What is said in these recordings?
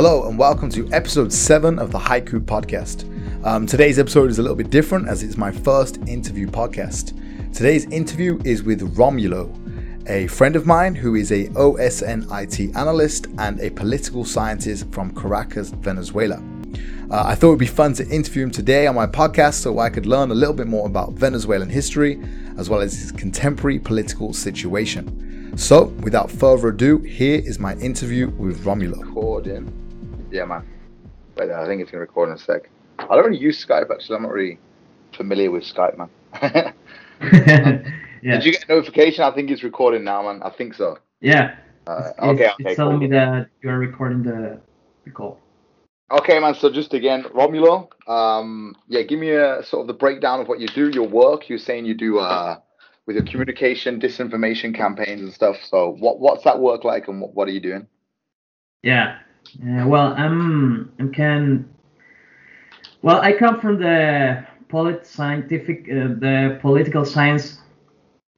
Hello, and welcome to episode 7 of the Haiku Podcast. Um, today's episode is a little bit different as it's my first interview podcast. Today's interview is with Romulo, a friend of mine who is a OSINT analyst and a political scientist from Caracas, Venezuela. Uh, I thought it would be fun to interview him today on my podcast so I could learn a little bit more about Venezuelan history as well as his contemporary political situation. So, without further ado, here is my interview with Romulo. Recording. Yeah, man. But I think it's going to record in a sec. I don't really use Skype actually. I'm not really familiar with Skype, man. yeah. Did you get a notification? I think it's recording now, man. I think so. Yeah. Uh, It's- okay, it's, okay, it's telling cool. me that you're recording the, the call. Okay, man. So just again, Romulo. Um, yeah, give me a sort of the breakdown of what you do, your work. You're saying you do uh, with your communication, disinformation campaigns and stuff. So what what's that work like, and what, what are you doing? Yeah. Uh, well, I'm I'm can. Well, I come from the polit scientific, uh, the political science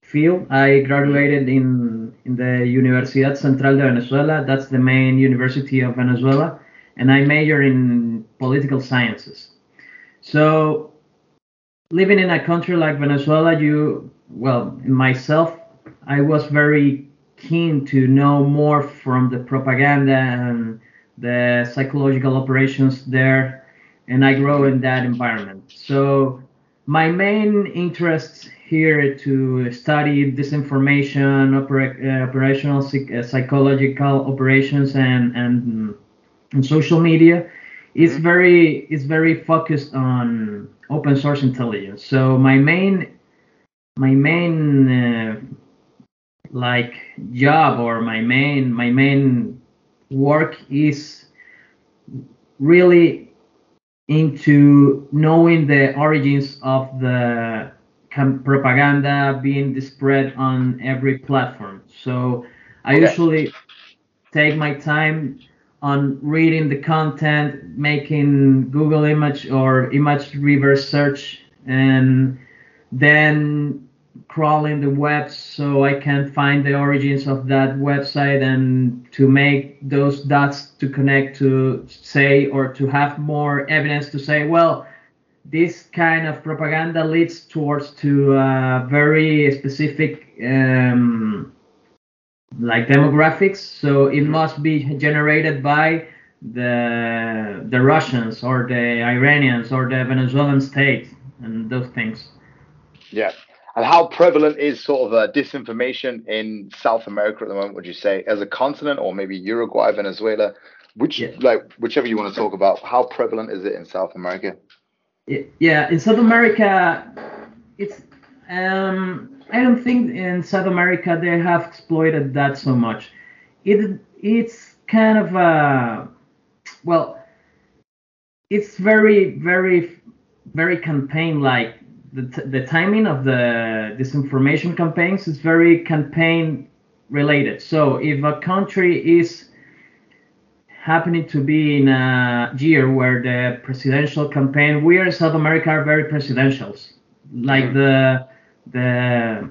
field. I graduated in in the Universidad Central de Venezuela. That's the main university of Venezuela, and I major in political sciences. So, living in a country like Venezuela, you well, myself, I was very keen to know more from the propaganda and the psychological operations there, and I grow in that environment. So my main interest here to study disinformation, opera, uh, operational uh, psychological operations, and and, and social media is Mhm. very is very focused on open source intelligence. So my main my main uh, like job or my main my main work is really into knowing the origins of the propaganda being spread on every platform so i Okay. usually take my time on reading the content making google image or image reverse search and then crawling the web so I can find the origins of that website and to make those dots to connect to say or to have more evidence to say, well, this kind of propaganda leads towards to very specific um, like demographics. So it must be generated by the the Russians or the Iranians or the Venezuelan state and those things. Yeah. And how prevalent is sort of uh, disinformation in South America at the moment? Would you say, as a continent, or maybe Uruguay, Venezuela, which Yeah. like whichever you want to talk about? How prevalent is it in South America? Yeah, in South America, it's um, I don't think in South America they have exploited that so much. It it's kind of uh, well, it's very very very campaign like. The, t- the timing of the disinformation campaigns is very campaign related. So if a country is happening to be in a year where the presidential campaign we are in south america are very presidentials like Mhm. the the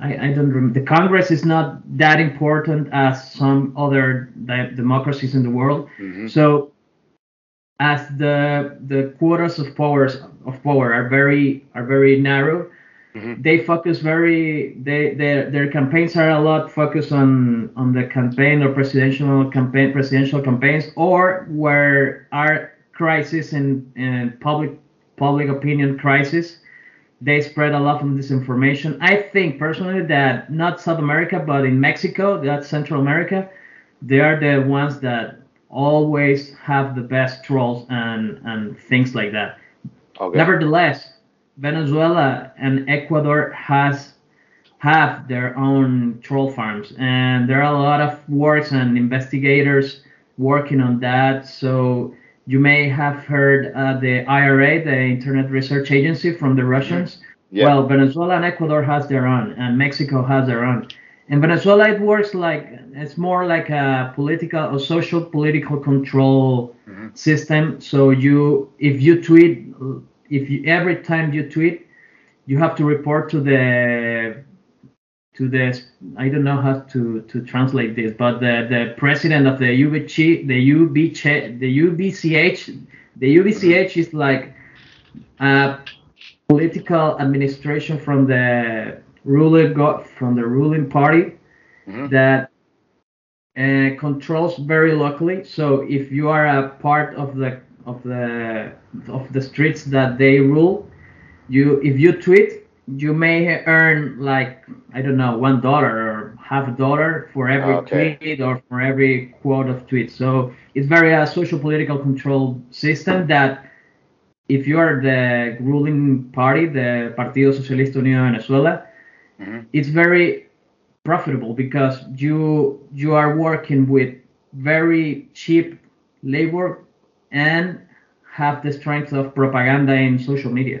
I, I don't remember the congress is not that important as some other de- democracies in the world Mhm. so as the the quotas of powers of power are very are very narrow. Mhm. they focus very they their their campaigns are a lot focused on on the campaign or presidential campaign presidential campaigns or where are crisis and and public public opinion crisis. They spread a lot of disinformation. I think personally that not south america but in mexico that's central america they are the ones that always have the best trolls and and things like that Okay. Nevertheless, Venezuela and Ecuador has have their own troll farms, and there are a lot of works and investigators working on that. So you may have heard uh, the IRA, the Internet Research Agency from the Russians. Yeah. Well, Venezuela and Ecuador has their own, and Mexico has their own. In Venezuela, it works like it's more like a political or social political control Mhm. system. So you, if you tweet, if you every time you tweet, you have to report to the to the I don't know how to to translate this, but the the president of the UBC the UBC the UBCH the UBCH is like a political administration from the ruling from the ruling party Mhm. that uh, controls very locally. So if you are a part of the of the of the streets that they rule, you if you tweet, you may earn like I don't know one dollar or half a dollar for every Okay. tweet or for every quote of tweets. So it's very a social political control system that if you are the ruling party, the Partido Socialista Unido de Venezuela, Mhm. it's very profitable because you you are working with very cheap labor and have the strength of propaganda in social media.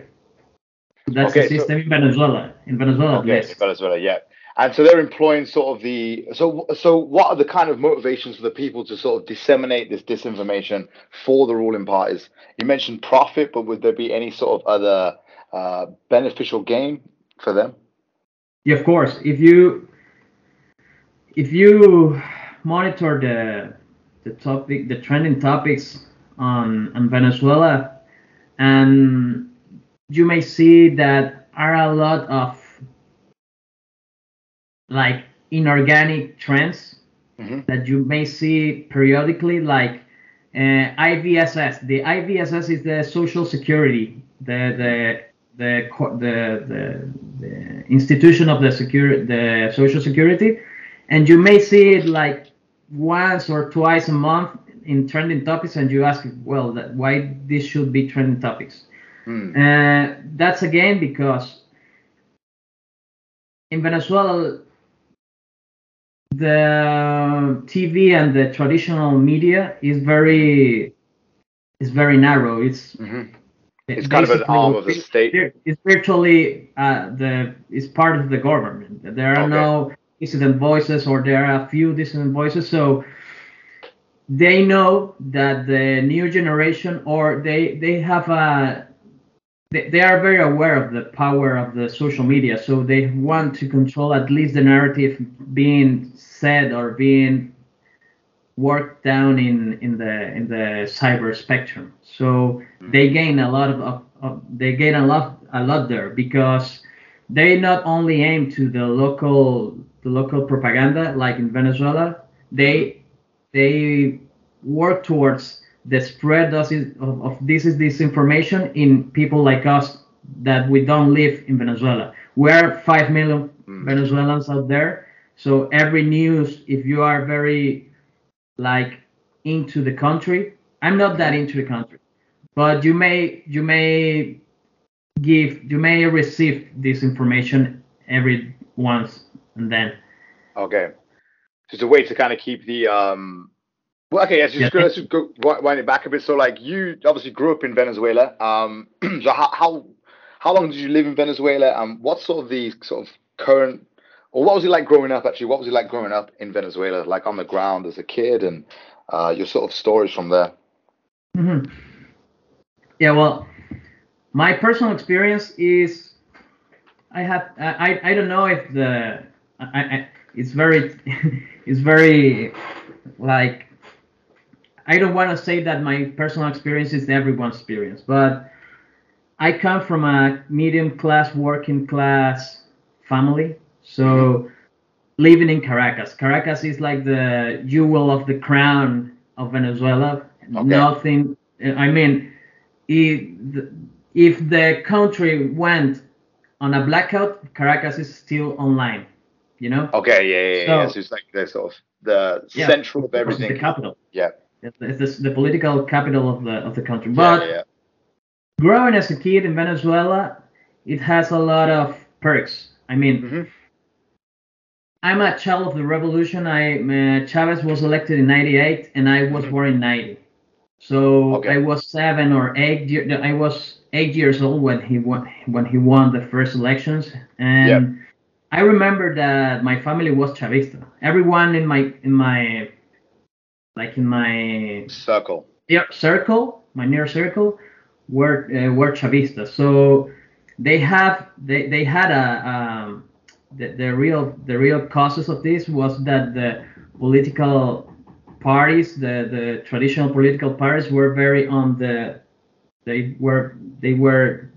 That's Okay, the so- system in Venezuela. In Venezuela, least. Venezuela, yeah. And so they're employing sort of the so so what are the kind of motivations for the people to sort of disseminate this disinformation for the ruling parties? You mentioned profit, but would there be any sort of other uh, beneficial gain for them? Yeah, of course. If you if you monitor the the topic, the trending topics on on Venezuela, and you may see that are a lot of like inorganic trends Mhm. that you may see periodically, like uh, IVSS. The IVSS is the Social Security, the the the the, the, the institution of the security, the Social Security, and you may see it like once or twice a month in trending topics, and you ask, well, that, why this should be trending topics? Hmm. Uh, that's again because in Venezuela, the TV and the traditional media is very is very narrow. It's Mhm. It's kind of an arm of the state. It's virtually uh, the it's part of the government. There are Okay. no dissident voices, or there are a few dissident voices. So they know that the new generation, or they they have a they, they are very aware of the power of the social media. So they want to control at least the narrative being said or being worked down in in the in the cyber spectrum. So they gain a lot of, of, of they gain a lot a lot there because they not only aim to the local the local propaganda like in Venezuela, they they work towards the spread of, this- of, this is this information in people like us that we don't live in Venezuela. We're five million Mm. Venezuelans out there. So every news, if you are very like into the country, I'm not that into the country, but you may you may give you may receive this information every once and then. Okay. Just a way to kind of keep the um. Well, okay, let's just, Yeah. let's just go wind it back a bit. So, like, you obviously grew up in Venezuela. Um, so how how how long did you live in Venezuela? And what's sort of the sort of current, or what was it like growing up? Actually, what was it like growing up in Venezuela, like on the ground as a kid, and uh, your sort of stories from there? hmm Yeah, well, my personal experience is I have I I- don't know if the I, I it's very it's very like I don't want to say that my personal experience is everyone's experience, but I come from a medium class, working class family. So living in Caracas. Caracas is like the jewel of the crown of Venezuela. Okay. Nothing. I mean, if the, if the country went on a blackout, Caracas is still online. You know. Okay, yeah, yeah, yeah. So- yeah. So it's like the sort of the Yeah, central of everything. The capital. Yeah. It's, the, the political capital of the of the country. But yeah, growing as a kid in Venezuela, it has a lot of perks. I mean, Mhm. I'm a child of the revolution. I uh, Chavez was elected in '98, and I was born in '90. So Okay. I was seven or eight. Year, I was eight years old when he won when he won the first elections, and I remember that my family was Chavista. Everyone in my in my like in my Circle. yeah, circle, my near circle, were uh, were Chavistas. So they have they, they had a um, the, the real the real causes of this was that the political parties, the the traditional political parties, were very on the they were they were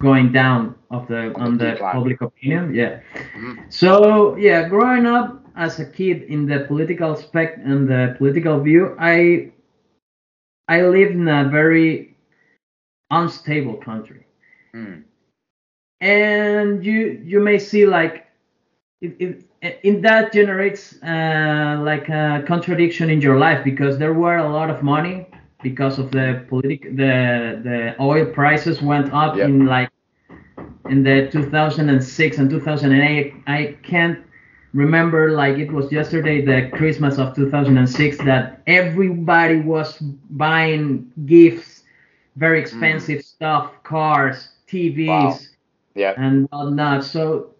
going down of the on the decline. public opinion. Yeah. Mhm. So yeah, growing up as a kid in the political spec and the political view, I I lived in a very unstable country Mm. and you you may see like it, it, in that generates uh, like a contradiction in your life because there were a lot of money because of the politic the the oil prices went up Yeah. in like in the 2006 and 2008 i can't remember like it was yesterday the christmas of 2006 that everybody was buying gifts very expensive stuff cars tvs Wow. Yeah, and whatnot. So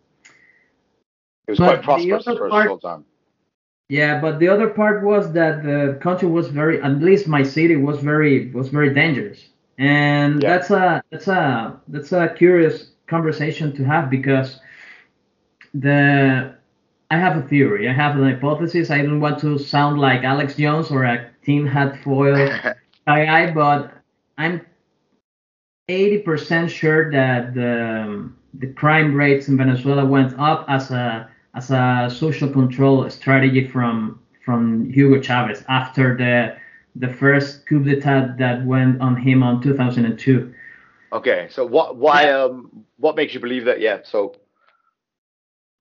it was But quite prosperous other for a part- time. yeah, but the other part was that the country was very, at least my city was very was very dangerous, and Yeah. that's a that's a that's a curious conversation to have because the I have a theory, I have an hypothesis. I don't want to sound like Alex Jones or a tin hat foil guy, but I'm 80% sure that the, the crime rates in Venezuela went up as a as a social control strategy from from Hugo Chavez after the the first coup d'état that went on him on 2002. okay, so what? Why? Um, what makes you believe that? Yeah. So,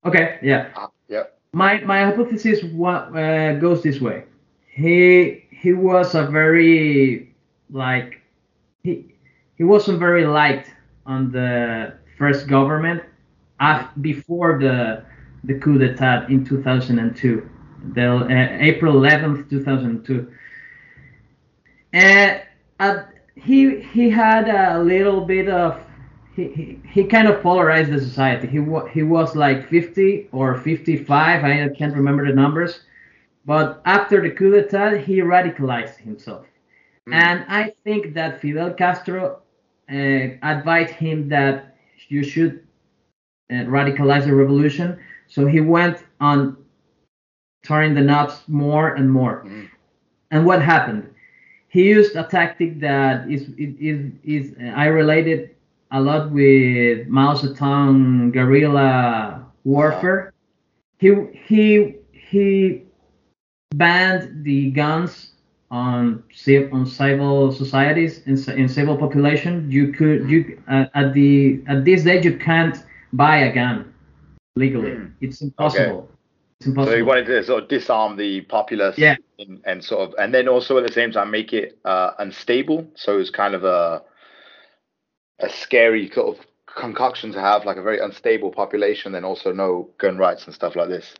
Okay, yeah. uh, yeah. my my hypothesis what uh, goes this way. He he was a very like he he wasn't very liked on the first government af- before the the coup d'état in 2002, the uh, April 11th 2002. And uh, he he had a little bit of he, he, he kind of polarized the society. He he was like 50 or 55. I can't remember the numbers. But after the coup d'état, he radicalized himself. Mm. And I think that Fidel Castro uh, advised him that you should uh, radicalize the revolution. So he went on turning the knobs more and more. Mhm. And what happened? He used a tactic that is is is, is I related a lot with Mao Zedong guerrilla warfare. He he he banned the guns on on civil societies in, in civil population. You could you uh, at the at this day you can't buy a gun legally. Hmm. It's impossible. It's impossible. So he wanted to sort of disarm the populace, Yeah. and, and sort of, and then also at the same time make it uh, unstable. So it's kind of a a scary sort of concoction to have, like a very unstable population, then also no gun rights and stuff like this.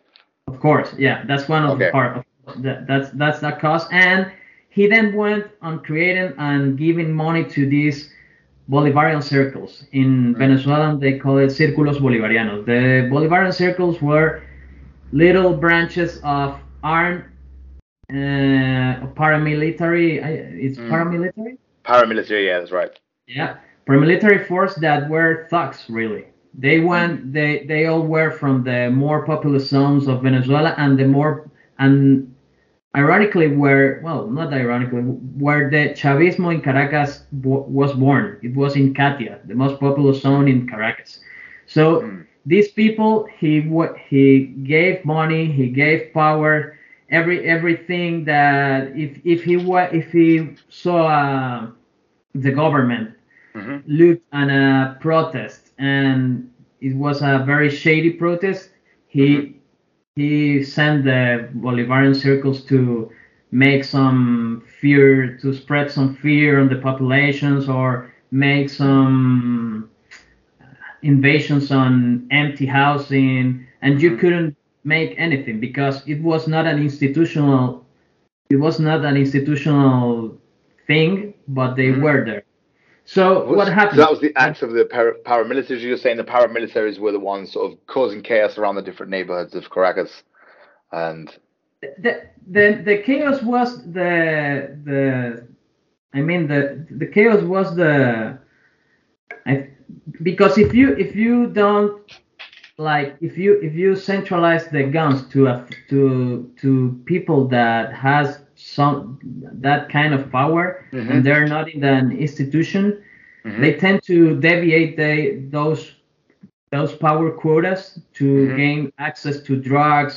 Of course, yeah, that's one of Okay. the part of that. That's that's that cost. And he then went on creating and giving money to these Bolivarian circles in Mm. Venezuela. They call it círculos bolivarianos. The Bolivarian circles were little branches of armed uh, paramilitary. It's Mm. paramilitary. Paramilitary, yeah, that's right. Yeah, paramilitary force that were thugs really. They went. They they all were from the more populous zones of Venezuela and the more and ironically where well not ironically where the Chavismo in Caracas w- was born. It was in Catia, the most populous zone in Caracas. So Mm. these people he wa- he gave money, he gave power, every everything that if if he wa- if he saw uh, the government hmm looked at a protest and it was a very shady protest he he sent the bolivarian circles to make some fear to spread some fear on the populations or make some invasions on empty housing and you Mhm. couldn't make anything because it was not an institutional it was not an institutional thing but they Mhm. were there so what So happened that was the acts of the para- paramilitaries. You're saying the paramilitaries were the ones sort of causing chaos around the different neighborhoods of Caracas, and the, the the chaos was the the I mean the the chaos was the I, because if you if you don't like if you if you centralize the guns to a to to people that has some that kind of power Mhm. and they're not in an institution Mhm. they tend to deviate they, those those power quotas to Mhm. gain access to drugs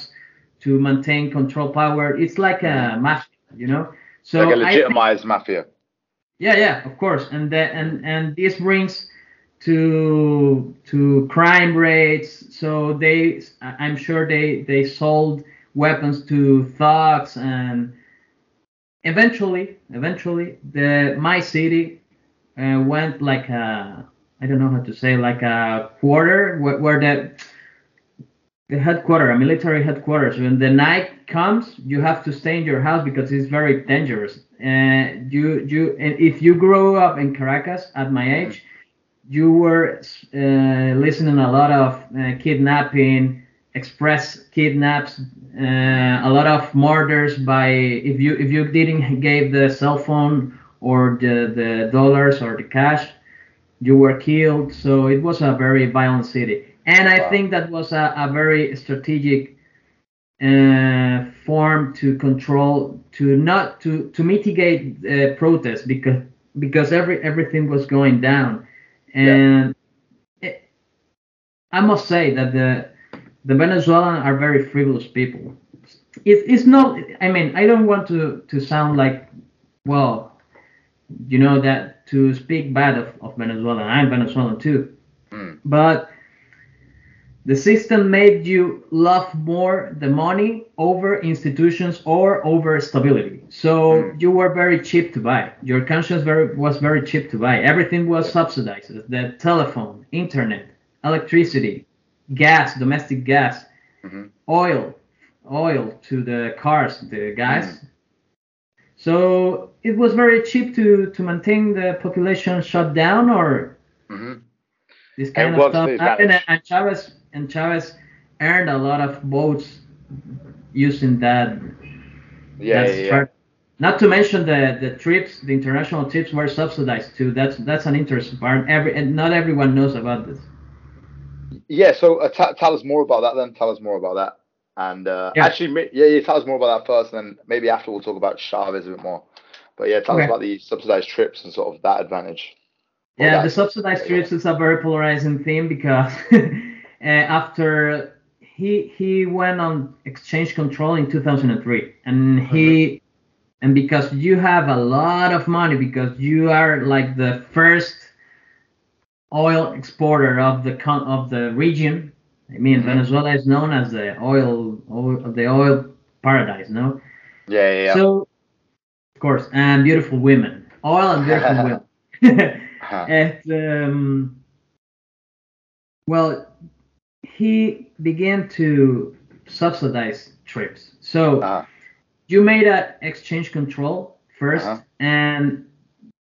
to maintain control power it's like a mafia you know so like a I think- legitimized mafia. yeah, yeah, of course, and the, and and this brings to to crime rates. So they, I'm sure they they sold weapons to thugs, and eventually, eventually, the my city uh, went like a I don't know how to say like a quarter where, where the the headquarters, a military headquarters. When the night comes, you have to stay in your house because it's very dangerous. And you you and if you grow up in Caracas at my age, you were uh, listening a lot of uh, kidnapping, express kidnaps, uh, a lot of murders by if you if you didn't give the cell phone or the the dollars or the cash, you were killed. So it was a very violent city, and I Wow. think that was a, a very strategic uh, form to control to not to to mitigate uh, protests because because every everything was going down and it, I must say that the the Venezuelans are very frivolous people. It, it's not. I mean, I don't want to to sound like, well, you know that to speak bad of, of Venezuela. I'm Venezuelan too, Mm. but the system made you love more the money over institutions or over stability. So Mm. you were very cheap to buy. Your conscience very was very cheap to buy. Everything was subsidized. The telephone, internet, electricity, gas, domestic gas, Mhm. oil, oil to the cars, the guys. Mm. So it was very cheap to to maintain the population shut down or Mhm. this kind And of stuff happened, and Chavez and Chavez earned a lot of votes using that. Yeah, that yeah, yeah. Not to mention the the trips, the international trips were subsidized too. That's that's an interesting part. Every and not everyone knows about this. Yeah, so uh, t- tell us more about that then. Tell us more about that. And uh, Yeah. actually, yeah, yeah, tell us more about that first, and then maybe after we'll talk about Chavez a bit more. But yeah, tell us about the subsidized trips and sort of that advantage. Yeah, that- the subsidized trips is a very polarizing theme because uh, after he he went on exchange control in 2003, and he and because you have a lot of money because you are like the first oil exporter of the con- of the region. I mean, Mhm. Venezuela is known as the oil, oil the oil paradise, no? Yeah, yeah, yeah. So, of course, and beautiful women, oil and beautiful women. And um, well, he began to subsidize trips. So Uh-huh. you made a exchange control 1st Uh-huh. and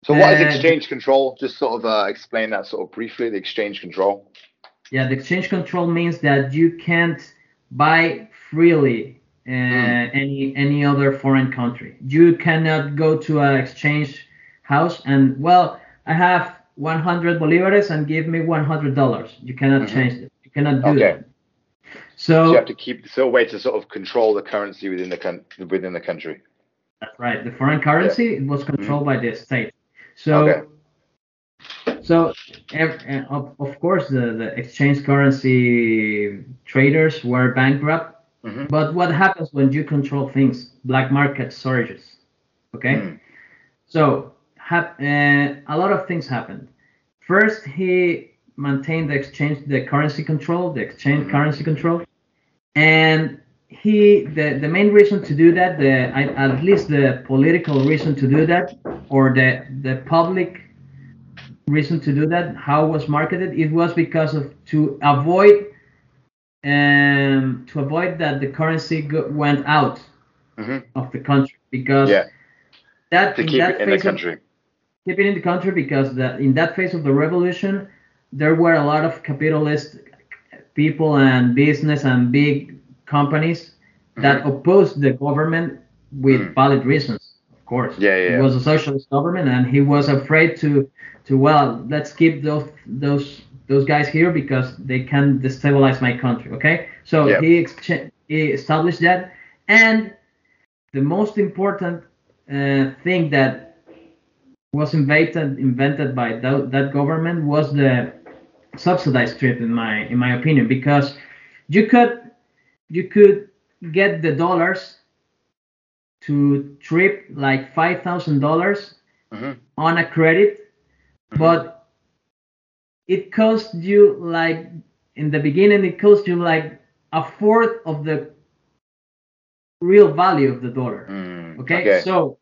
So what is exchange control? Just sort of uh, explain that sort of briefly. The exchange control. yeah, the exchange control means that you can't buy freely uh, Hmm. any any other foreign country. You cannot go to an exchange house and well, I have 100 bolivares and give me 100 dollars. You cannot Mhm. change it. You cannot do Okay. that. So So you have to keep so a way to sort of control the currency within the coun- within the country. That's right. The foreign currency it was controlled by the state. So, Okay. so uh, of, of course, the, the exchange currency traders were bankrupt. hmm But what happens when you control things? Black market surges. Okay. Mm. So hap- uh, a lot of things happened. First, he maintained the exchange, the currency control, the exchange Mhm. currency control, and he the, the main reason to do that, the at least the political reason to do that, or the the public reason to do that, how it was marketed, it was because of to avoid um to avoid that the currency go, went out hmm of the country because Yeah. that To in keep that it in the phase of- country. keep it in the country because that in that phase of the revolution, there were a lot of capitalist people and business and big companies that opposed the government with Mm. valid reasons, of course. Yeah, yeah, It was a socialist government, and he was afraid to to well, let's keep those those those guys here because they can destabilize my country. Okay, so Yeah. he he established that, and the most important uh, thing that was invented invented by that, that government was the subsidized trip in my in my opinion because you could you could get the dollars to trip like five thousand dollars hmm on a credit, but it cost you like in the beginning it cost you like a fourth of the real value of the dollar. Mm, Okay? so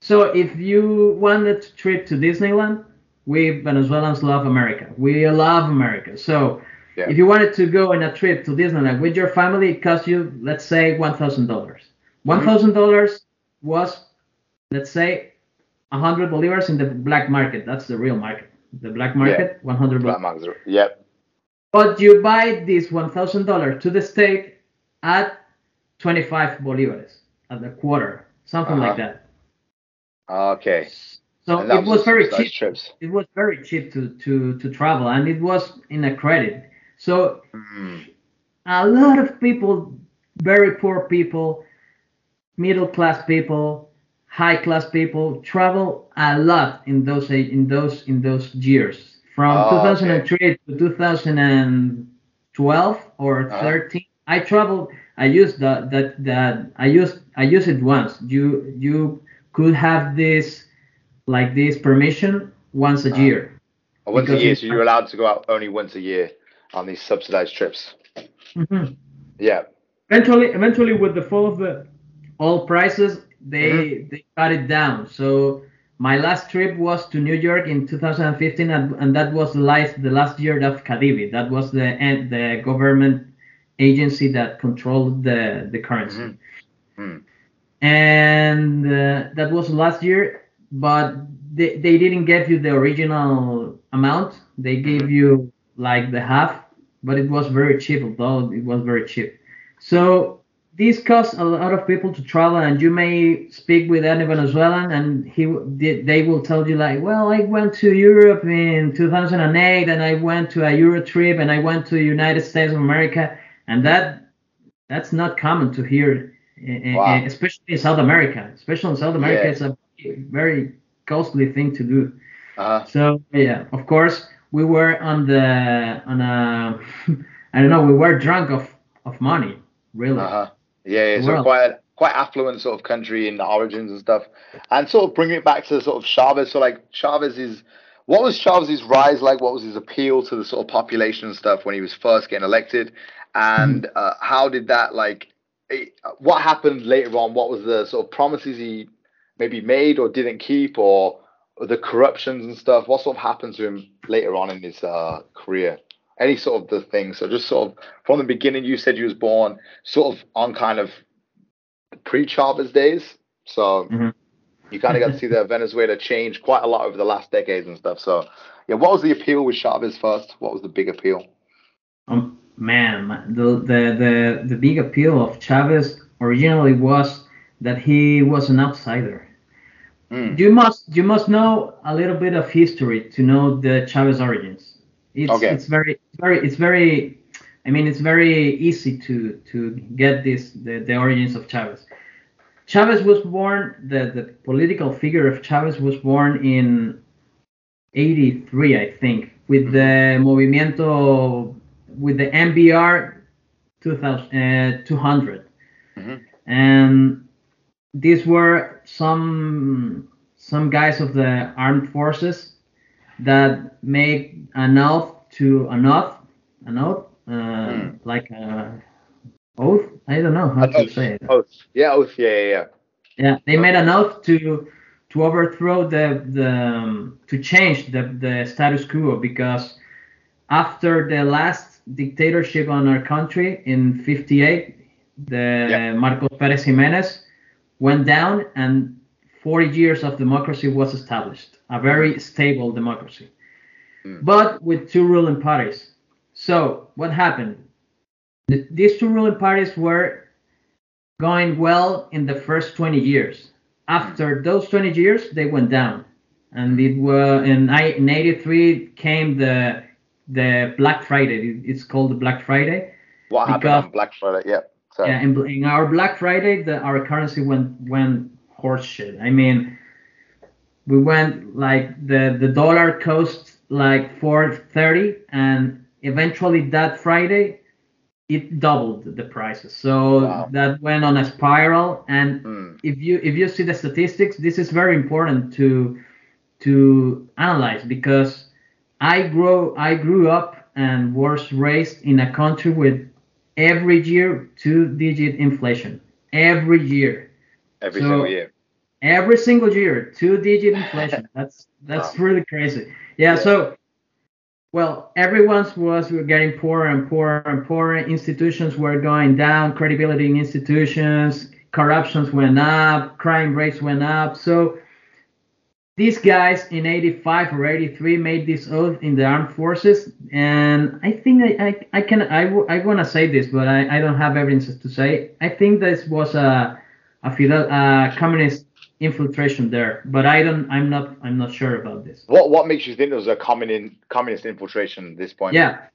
so if you wanted to trip to Disneyland, we Venezuelans love America. We love America. So Yeah. if you wanted to go on a trip to Disneyland with your family, it cost you let's say one thousand dollars. One thousand dollars was let's say hundred bolivars in the black market. That's the real market. The black market, one hundred Black markets. Yep. but you buy this one thousand dollars to the state at twenty-five bolivars at the quarter, something like Uh-huh. that. Okay. So it was the very cheap. Trips. It was very cheap to, to, to travel, and it was in a credit. So Mm, a lot of people, very poor people, middle class people, high class people, travel a lot in those in those in those years from Oh, 2003 to 2012 or Uh-huh. 13. I traveled. I used that that that I used I used it once. You you could have this like this permission once a Uh-huh. year. once a year, so you're allowed to go out only once a year on these subsidized trips. Mhm. Yeah. eventually eventually with the fall of the oil prices they Mm-hmm. they cut it down so my last trip was to new york in 2015 and, and that was the last the last year of cadivi that was the en- the government agency that controlled the the currency Mhm. Hmm. and uh, that was last year but they, they didn't give you the original amount they gave you like the half but it was very cheap although it was very cheap so this costs a lot of people to travel and you may speak with any venezuelan and he they they will tell you like well i went to europe in 2008 and i went to a euro trip and i went to united states of america and that that's not common to hear eh, eh, Wow. especially in south america especially in south america Yeah. it's a very costly thing to do Uh-huh. so yeah, of course we were on the on a I don't know we were drunk of of money really. Uh-huh. Yeah, yeah. So quite quite affluent sort of country in the origins and stuff. And sort of bringing it back to sort of Chavez. So like Chavez is what was Chavez's rise like? What was his appeal to the sort of population and stuff when he was first getting elected? And uh, how did that like eh, what happened later on? What was the sort of promises he maybe made or didn't keep or the corruptions and stuff? What sort of happened to him later on in his uh, career? Any sort of the things. So just sort of from the beginning, you said you was born sort of on kind of pre-Chavez days. So Mhm. you kind of got to see the Venezuela change quite a lot over the last decades and stuff. So yeah, what was the appeal with Chavez first? What was the big appeal? Um, man, the, the the the big appeal of Chavez originally was that he was an outsider. Mm. You must you must know a little bit of history to know the Chavez origins. It's Okay. it's very very it's very I mean it's very easy to to get this the, the origins of Chavez. Chavez was born the, the political figure of Chavez was born in 83 I think with the movimiento with the MBR 2000 uh, 200 Mhm. and these were some some guys of the armed forces that made an oath to an oath an oath uh, Hmm. like a oath i don't know how An to oath. say it Oath. Yeah, oath. Yeah, yeah, yeah. yeah they made an oath to to overthrow the the um, to change the the status quo because after the last dictatorship on our country in 58 the Yeah. marcos perez jimenez went down and 40 years of democracy was established a very stable democracy Mm. but with two ruling parties so what happened Th- these two ruling parties were going well in the first 20 years. After those 20 years, they went down, and it was in, in 83 came the the Black Friday. It's called the Black Friday. What happened on Black Friday? Yeah. So, Yeah, in, in our Black Friday, the, our currency went went horse shit. I mean, we went like the the dollar cost like 430, and eventually that Friday, it doubled the prices. So Wow. that went on a spiral. And Mm, if you if you see the statistics, this is very important to to analyze because I grow I grew up and was raised in a country with every year two digit inflation. Every year. Every So- single year. every single year two digit inflation. That's that's really crazy. Yeah, Yeah. so well everyone's was we were getting poorer and poorer and poorer. Institutions were going down credibility in institutions corruptions went up crime rates went up. So these guys in 85 or 83 made this oath in the armed forces and i think i, I, I can i, w- I want to say this but I, I don't have evidence to say i think this was a a Fidel, uh, communist infiltration there but i don't i'm not i'm not sure about this What what makes you think there was a communist communist infiltration at this point? yeah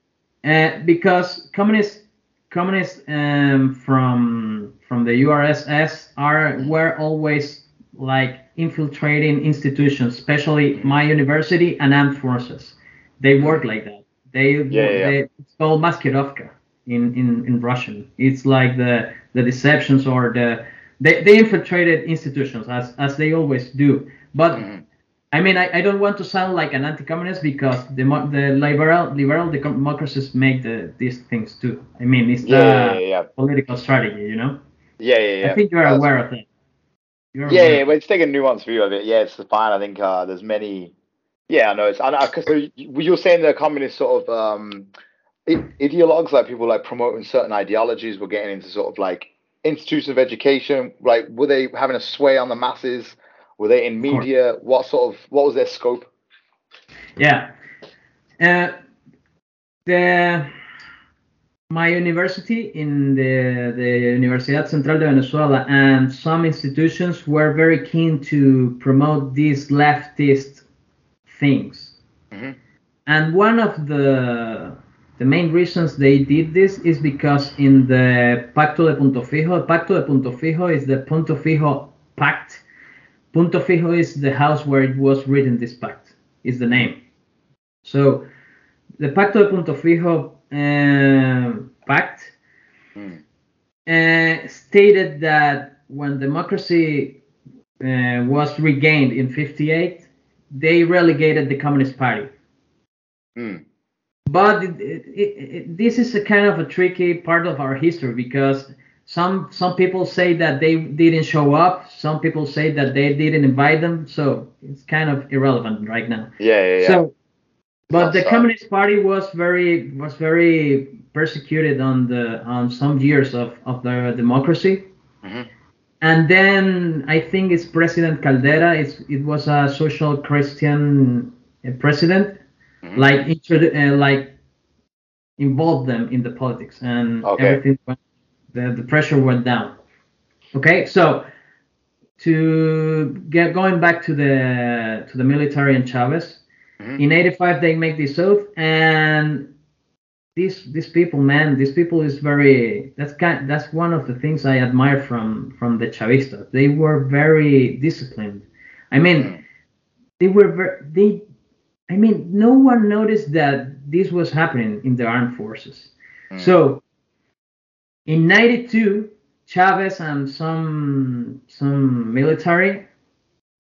uh, because communist communists um, from from the URSS are were always like infiltrating institutions, especially my university and armed forces. They work like that. They, Yeah, yeah, yeah. they it's called maskirovka in, in, in Russian. It's like the the deceptions or the they, they infiltrated institutions as as they always do. But Mhm. I mean, I, I don't want to sound like an anti-communist because the the liberal liberal democracies make the these things too. I mean, it's the Yeah, yeah, yeah, political strategy, you know. yeah, yeah. yeah. I think you're aware of that. You're Yeah, yeah, but it's taking a nuanced view of it. Yeah, it's fine. I think uh, there's many. Yeah, I know. It's I know, 'cause so you- you're saying the communist sort of um, ideologues, like people like promoting certain ideologies, were getting into sort of like institutions of education. Like, were they having a sway on the masses? Were they in media? What sort of what was their scope? Yeah. Uh, the my university in the the Universidad Central de Venezuela and some institutions were very keen to promote these leftist things. Mhm. And one of the the main reasons they did this is because in the Pacto de Punto Fijo, Pacto de Punto Fijo is the Punto Fijo Pact. Punto Fijo is the house where it was written. This pact is the name. So the Pacto de Punto Fijo Pact Mm. uh, stated that when democracy uh, was regained in 58, they relegated the Communist Party. Mm. But it, it, it- this is a kind of a tricky part of our history because some some people say that they didn't show up, some people say that they didn't invite them, so it's kind of irrelevant right now. Yeah, yeah, yeah. So, but the. Communist Party was very was very persecuted on the on some years of of the democracy. Mhm. And then I think it's President Caldera. It's, it was a social Christian uh, president, Mhm. like introdu- uh, like involved them in the politics, and Okay. everything went, the the pressure went down. Okay, so to get going back to the to the military and Chavez, Mhm. in '85 they make this oath, and these these people, man, these people is very. That's kind. That's one of the things I admire from from the Chavistas. They were very disciplined. I mean, Mm. they were ver- they. I mean, no one noticed that this was happening in the armed forces. Mm. So, in '92, Chavez and some some military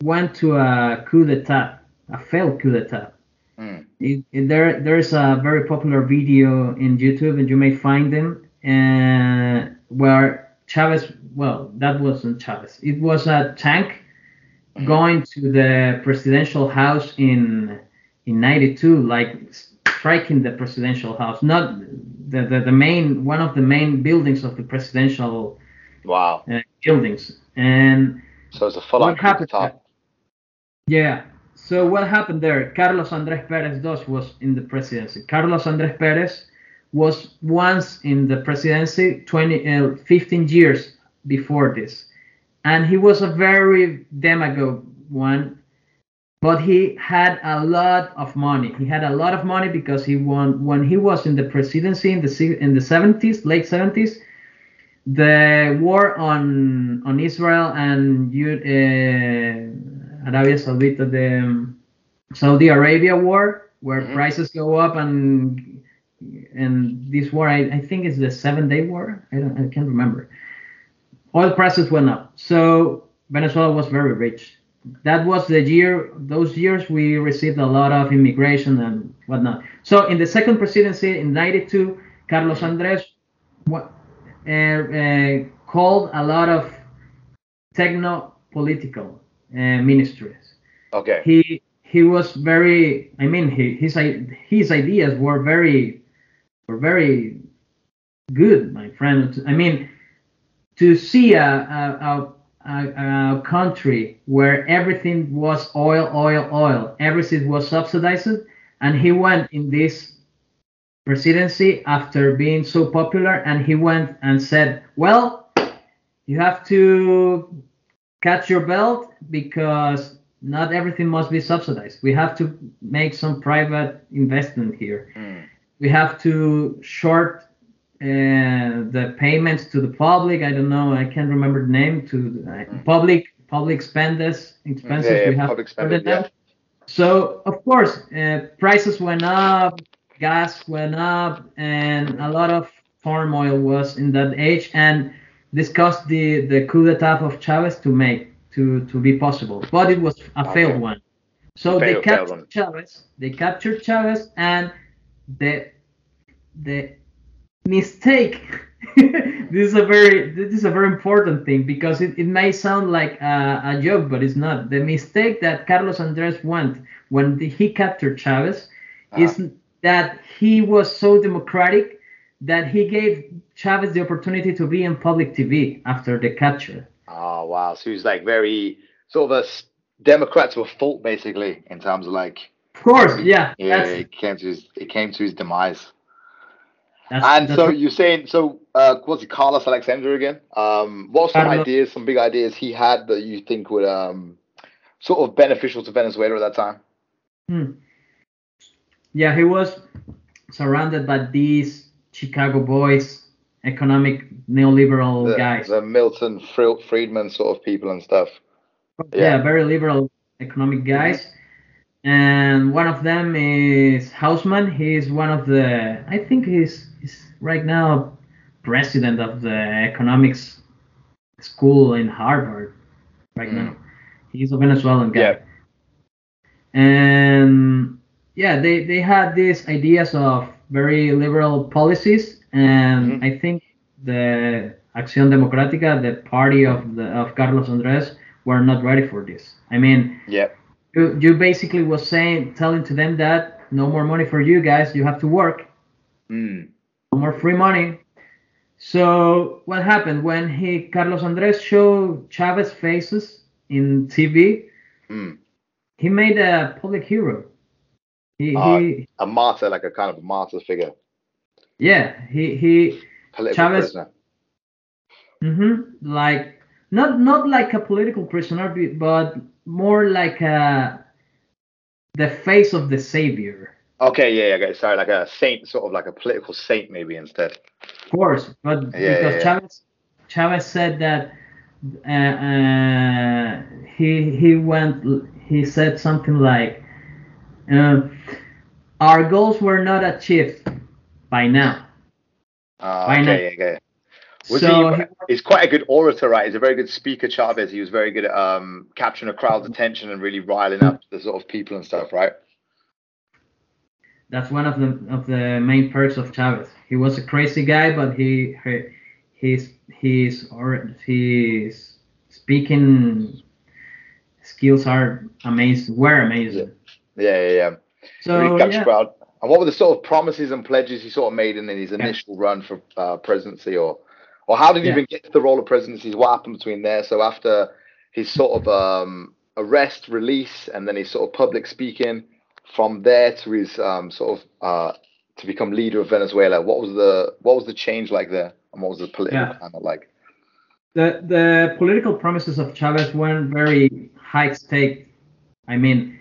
went to a coup d'état, a failed coup d'état. Mm. It, it- there there's a very popular video in YouTube, and you may find them, uh, where Chavez. Well, that wasn't Chavez. It was a tank going to the presidential house in in '92, like striking the presidential house, not the, the the main one of the main buildings of the presidential Wow. uh, buildings, and So it's a full on top. Yeah. So what happened there? Carlos Andrés Pérez Dos was in the presidency. Carlos Andrés Pérez was once in the presidency 20, uh, 15 years before this, and he was a very demagogue one. but he had a lot of money. He had a lot of money because he won when he was in the presidency in the in the 70s, late 70s. The war on on Israel and uh, Arabia Saudita, the um, Saudi Arabia war, where mm-hmm. prices go up and and this war, I, I think is the seven day war. I don't, I can't remember. Oil prices went up, so Venezuela was very rich that was the year those years we received a lot of immigration and whatnot so in the second presidency in 92 carlos andres what, uh, uh, called a lot of techno political uh, ministries. Okay. He he was very i mean he, his his ideas were very were very good my friend. I mean to see a, a, a a, a, country where everything was oil, oil, oil, everything was subsidized, and he went in this presidency after being so popular, and he went and said, "Well, you have to catch your belt because not everything must be subsidized. We have to make some private investment here. Mm. We have to short uh, the payments to the public. I don't know. I can't remember the name to uh, mm-hmm. public public expenses expenses yeah, yeah, we have spending, yeah. So of course, uh, prices went up, gas went up, and a lot of farm oil was in that age, and this caused the the coup d'état of Chavez to make to to be possible, but it was a okay. failed one. So failed, they captured Chavez. They captured Chavez, and the the mistake this is a very this is a very important thing because it, it may sound like a, a joke but it's not the mistake that carlos andres went when he captured chavez uh-huh. is that he was so democratic that he gave chavez the opportunity to be in public tv after the capture oh wow so he's like very sort of a democrat to a fault basically in terms of like of course yeah yeah it came to his it came to his demise that's, and that's so you're saying so uh, what's it Carlos Alexander again? Um, what some ideas, some big ideas he had that you think would um, sort of beneficial to Venezuela at that time? Hmm. Yeah, he was surrounded by these Chicago boys, economic neoliberal the, guys. The Milton Friedman sort of people and stuff. Yeah, yeah very liberal economic guys. And one of them is Hausmann. He's one of the I think he's, he's right now president of the economics school in Harvard right mm. now. He's a Venezuelan guy. Yeah. And yeah, they, they had these ideas of very liberal policies, and mm-hmm. I think the Acción Democrática, the party of the of Carlos Andres, were not ready for this. I mean, yeah you, you basically was saying telling to them that no more money for you guys you have to work mm. no more free money so what happened when he carlos andres showed chavez faces in tv mm. he made a public hero he, uh, he, a martyr like a kind of a martyr figure yeah he he Political chavez prisoner. Mm-hmm. Like not not like a political prisoner, but more like a the face of the savior. Okay, yeah, yeah, okay. Sorry, like a saint, sort of like a political saint, maybe instead. Of course, but yeah, because yeah, Chavez Chavez said that uh, uh, he he went he said something like uh, our goals were not achieved by now. Uh, by okay, now. okay. Was so he, he's quite a good orator, right? He's a very good speaker, Chavez. He was very good at um, capturing a crowd's attention and really riling up the sort of people and stuff, right? That's one of the of the main perks of Chavez. He was a crazy guy, but he, he his his or his speaking skills are amazing. Were amazing. Yeah, yeah, yeah. yeah. So yeah. crowd. And what were the sort of promises and pledges he sort of made in his initial yeah. run for uh, presidency, or or how did he yeah. even get to the role of presidency? What happened between there? So after his sort of um, arrest, release, and then his sort of public speaking, from there to his um, sort of uh, to become leader of Venezuela, what was the what was the change like there, and what was the political yeah. climate like? The the political promises of Chavez weren't very high stake. I mean,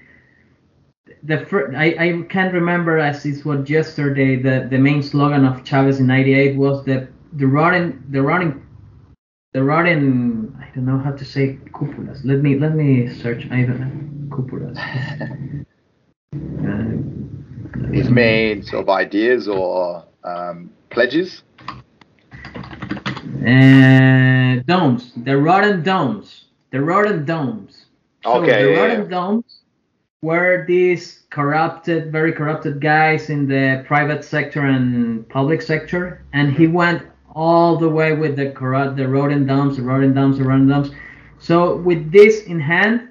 the fir- I, I can't remember as it was yesterday. The, the main slogan of Chavez in '98 was the the running the running the running. I don't know how to say cupulas. Let me let me search. I don't know cupulas. Uh, His main sort of ideas or um, pledges. Uh, domes, the rotten domes, the rotten domes. So Okay, the yeah, rotten yeah. domes were these corrupted, very corrupted guys in the private sector and public sector, and he went all the way with the corrupt, the rotten domes, the rotten dumps, the rotten dumps. So with this in hand,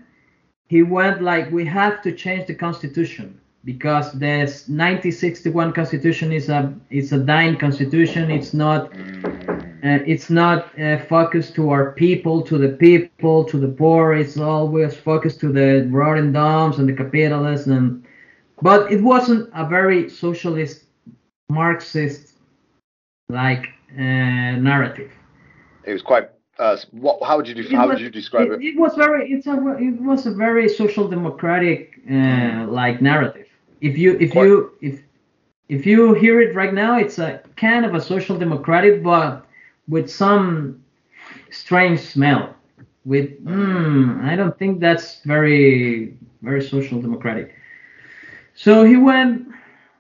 he went like, we have to change the constitution because the 1961 constitution is a it's a dying constitution. It's not uh, it's not uh, focused to our people, to the people, to the poor. It's always focused to the rotten domes and the capitalists. And but it wasn't a very socialist, Marxist like uh, narrative. It was quite. Uh, what? How would you def- How was- would you describe it, it? it was very it's a it was a very social democratic uh, like narrative. If you if Quite- you if if you hear it right now, it's a kind of a social democratic, but with some strange smell. With mm, I don't think that's very very social democratic. So he went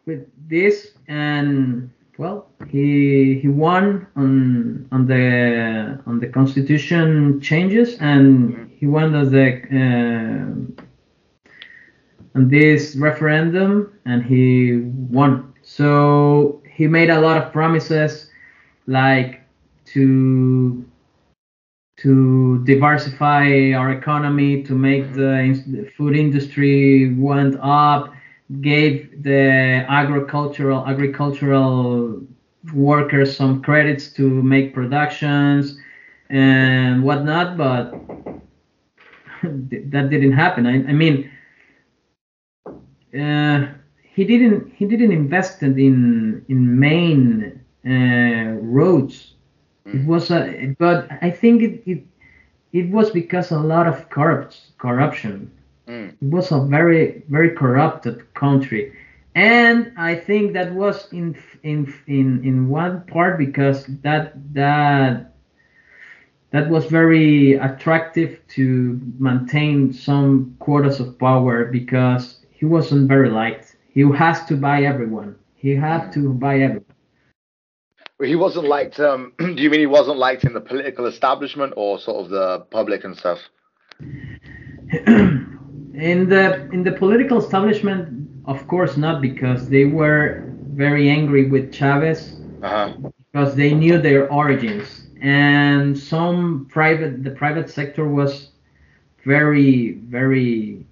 with this and well he he won on on the on the constitution changes and he won as the uh, on this referendum and he won so he made a lot of promises like to to diversify our economy to make the, the food industry went up gave the agricultural agricultural workers some credits to make productions and whatnot, but that didn't happen. I, I mean, uh, he didn't he didn't invest in in main uh, roads. It was a, but I think it, it it was because a lot of corrupt corruption. Mm. it was a very very corrupted country. And i think that was in in in in one part because that that that was very attractive to maintain some quarters of power because he wasn't very liked. He has to buy everyone. He had to buy everyone he wasn't liked. Um, do you mean he wasn't liked in the political establishment or sort of the public and stuff? in the in the political establishment of course not because they were very angry with chavez Uh huh. because they knew their origins and some private the private sector was very very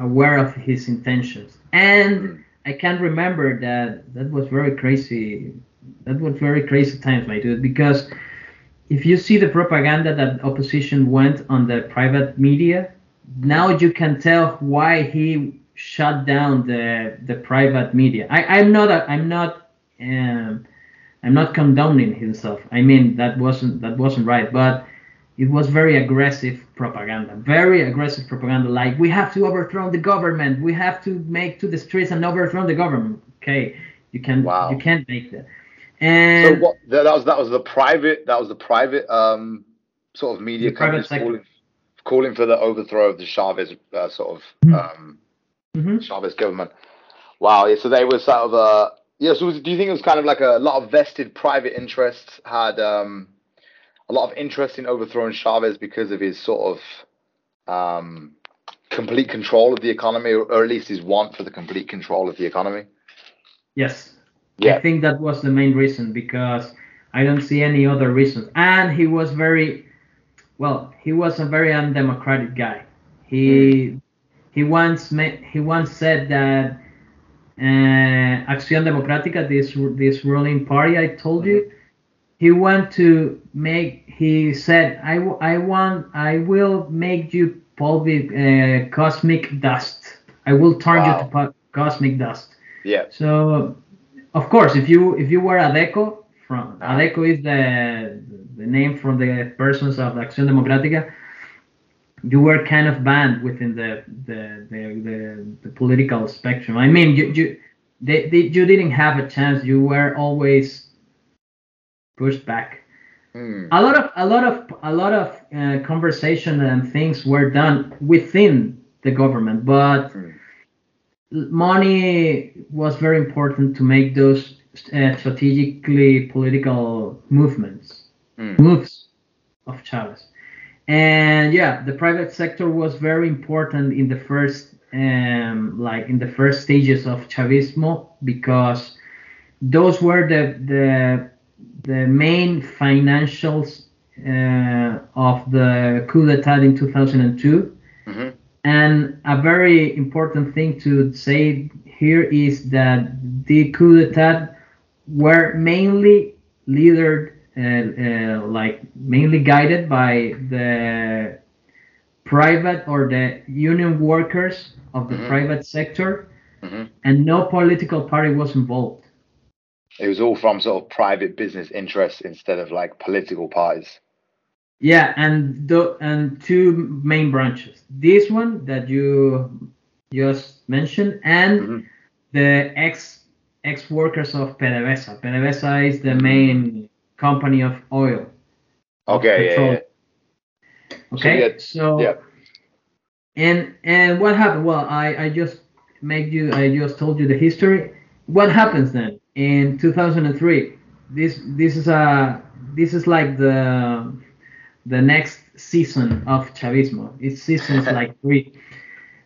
aware of his intentions and i can't remember that that was very crazy that was very crazy times my dude because if you see the propaganda that opposition went on the private media now you can tell why he shut down the the private media i i'm not a, i'm not um, I'm not condoning himself. I mean that wasn't that wasn't right, but it was very aggressive propaganda. Very aggressive propaganda. Like we have to overthrow the government. We have to make to the streets and overthrow the government. Okay, you can Wow. you can't make that. So what? That was that was the private. That was the private um sort of media The private companies calling calling for the overthrow of the Chavez uh, sort of Mhm. um Mhm. Chavez government. Wow. Yeah. So they were sort of uh yeah. So was, do you think it was kind of like a lot of vested private interests had um a lot of interest in overthrowing Chavez because of his sort of um complete control of the economy, or, or at least his want for the complete control of the economy? yes, Yeah. I think that was the main reason because I don't see any other reasons. And he was very, well, he was a very undemocratic guy. He he once ma- he once said that uh, Acción Democrática, this this ruling party I told you, he want to make. He said, I, I want I will make you public uh, cosmic dust. I will turn Wow. you to cosmic dust. Yeah. So, of course, if you if you were Adeco from Ah. Adeco is the the name from the persons of Acción Democrática. you were kind of banned within the the the, the, the political spectrum. I mean, you you they, they, you didn't have a chance. You were always pushed back. Mm. A lot of a lot of a lot of uh, conversation and things were done within the government, but Mm. Money was very important to make those uh, strategically political movements Mm. moves of Chavez. And yeah, the private sector was very important in the first um, like in the first stages of Chavismo because those were the the the main financials uh, of the coup d'état in 2002. And a very important thing to say here is that the coup d'état were mainly leadered, uh, uh, like mainly guided by the private or the union workers of the Mhm. private sector, Mhm. and no political party was involved. It was all from sort of private business interests instead of like political parties. Yeah, and the and two main branches. This one that you just mentioned, and Mhm. the ex ex workers of PDVSA. PDVSA is the main company of oil. Okay, yeah, yeah. Okay, yeah, so yeah. and and what happened? Well, I I just made you I just told you the history. What happens then in 2003? This this is a this is like the the next season of Chavismo. It's seasons like three.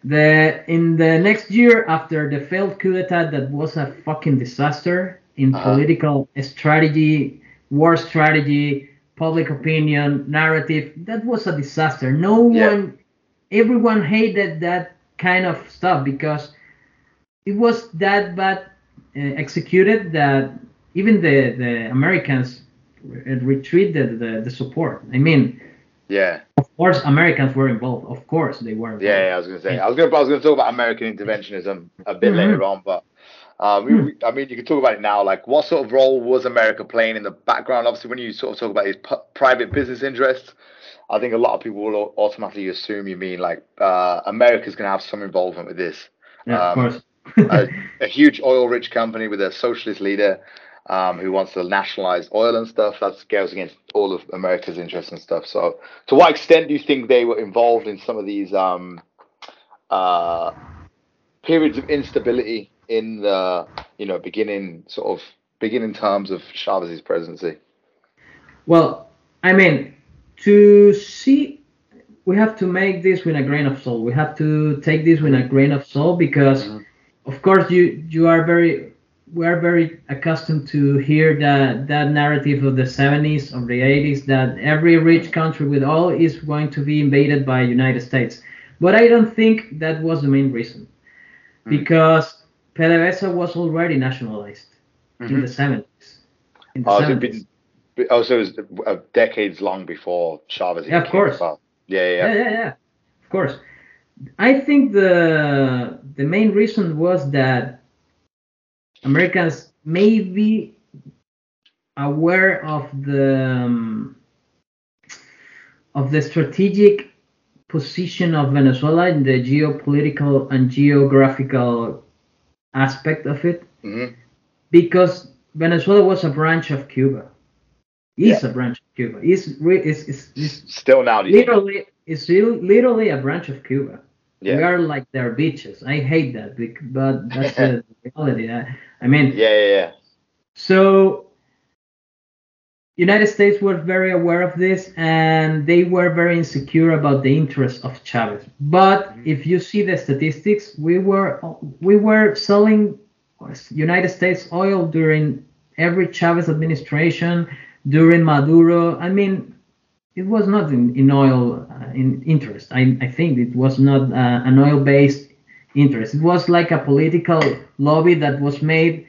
The in the next year after the failed coup d'état that was a fucking disaster in Uh-huh. political strategy, war strategy, public opinion, narrative. That was a disaster. No Yeah. one, everyone hated that kind of stuff because it was that bad uh, executed that even the the Americans re- retreated the, the support. I mean, Yeah, of course, Americans were involved. Of course, they were. Involved. yeah, yeah. I was gonna say. I was gonna. I was gonna talk about American interventionism a bit Mhm. later on, but um, we- I mean, you can talk about it now. Like, what sort of role was America playing in the background? Obviously, when you sort of talk about these p- private business interests, I think a lot of people will automatically assume you mean like uh, America's gonna have some involvement with this. Yeah, of Um, course. a, a huge oil-rich company with a socialist leader um, who wants to nationalize oil and stuff. That goes against all of America's interests and stuff. So, to what extent do you think they were involved in some of these um, uh, periods of instability in the you know beginning sort of beginning terms of Chavez's presidency? Well, I mean, to see, we have to make this with a grain of salt. We have to take this with a grain of salt because, Mhm. of course, you you are very we are very accustomed to hear that that narrative of the 70s or the 80s that every rich country with oil is going to be invaded by United States. But I don't think that was the main reason Mm. because PDVSA was already nationalized in Mhm. the 70s. In the Oh, so it'd 70s. been, oh, so it was uh, decades long before Chavez. Yeah, of came course. Yeah, yeah, yeah, yeah. yeah, yeah. Of course. I think the the main reason was that Americans may be aware of the um, of the strategic position of Venezuela in the geopolitical and geographical aspect of it hmm because Venezuela was a branch of Cuba. Is a branch of Cuba. Is is is, is Still now, do you think? literally it's literally a branch of Cuba. Yeah. We are like their beaches. I hate that, but that's the reality. I, I mean, Yeah, yeah, yeah. so United States were very aware of this, and they were very insecure about the interests of Chavez. But mm-hmm. if you see the statistics, we were we were selling United States oil during every Chavez administration, during Maduro. I mean, it was not in, in oil uh, in interest. I, I think it was not uh, an oil-based interest. It was like a political lobby that was made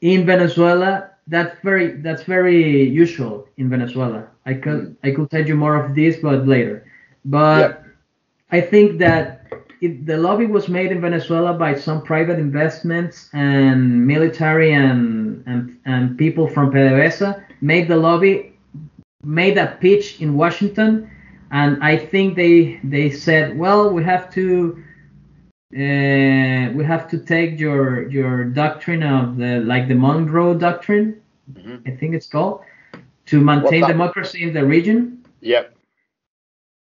in Venezuela. That's very that's very usual in Venezuela. I could I could tell you more of this, but later. But I think that it, the lobby was made in Venezuela by some private investments and military and and, and people from PDVSA made the lobby made a pitch in Washington and I think they they said, well, we have to uh, we have to take your your doctrine of the like the Monroe Doctrine, Mhm. I think it's called, to maintain democracy in the region. Yep.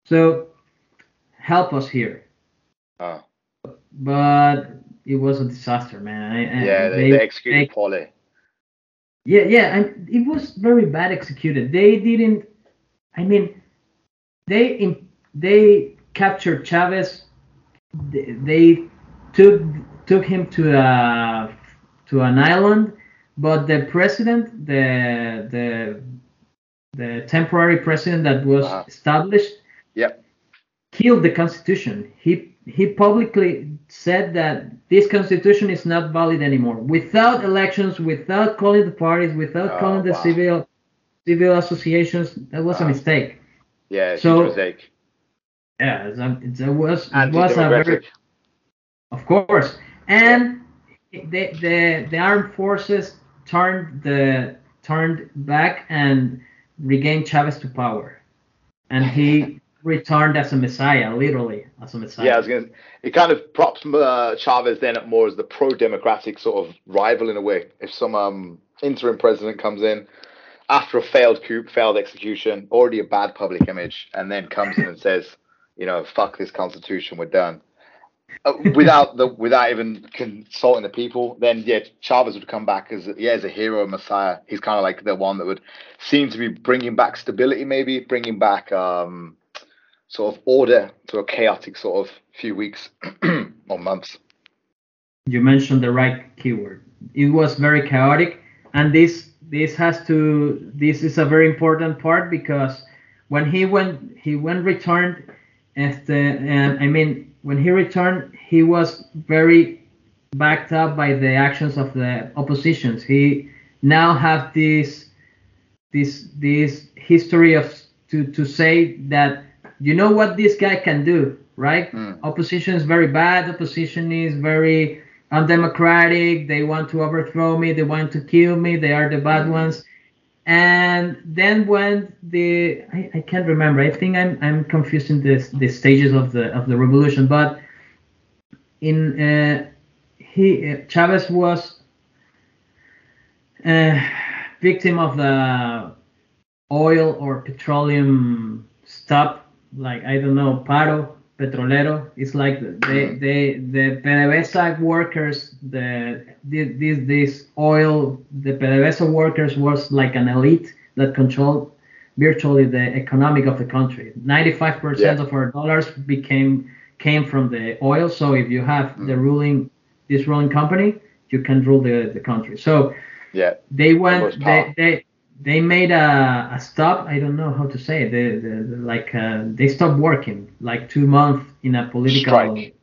So help us here. Oh. But it was a disaster, man. I, Yeah, they, they executed they- poorly. Yeah, yeah, and it was very bad executed. They didn't. I mean, they im- they captured Chavez. They, they took took him to a to an island, but the president, the the the temporary president that was Uh-huh. established, Yep. killed the constitution. He he publicly said that this constitution is not valid anymore. Without elections, without calling the parties, without Oh, calling the wow. civil civil associations, that was a mistake. Yeah, it's So- a mistake. Yeah, it's a, it's a, was it was a very of course. And the, the the armed forces turned the turned back and regained Chavez to power, and he returned as a messiah, literally as a messiah. Yeah, I was gonna. It kind of props uh, Chavez then up more as the pro-democratic sort of rival in a way. If some um, interim president comes in after a failed coup, failed execution, already a bad public image, and then comes in and says, you know, fuck this constitution, we're done. Uh, without the without even consulting the people, then yeah, Chavez would come back as yeah as a hero, a messiah. He's kind of like the one that would seem to be bringing back stability, maybe bringing back um, sort of order to a chaotic sort of few weeks or months. you mentioned the right keyword. It was very chaotic, and this this has to this is a very important part because when he went he went returned, and I mean when he returned he was very backed up by the actions of the oppositions. He now have this this this history of to to say that you know what this guy can do, right? Mm. Opposition is very bad. Opposition is very undemocratic. They want to overthrow me. They want to kill me. They are the bad ones. And then when the I, I can't remember. I think I'm I'm confusing the the stages of the of the revolution. But in uh, he uh, Chavez was uh, victim of the oil or petroleum stop. Like I don't know, paro petrolero. It's like they they the uh-huh. PDVSA workers, the this this, oil, the PDVSA workers was like an elite that controlled virtually the economic of the country. 95% Yeah. of our dollars became came from the oil. So if you have the mm-hmm. ruling this ruling company, you can rule the, the country. So Yeah, they went they, they they made a, a stop i don't know how to say it the, the, the, like uh, they stopped working like two months in a political Strike.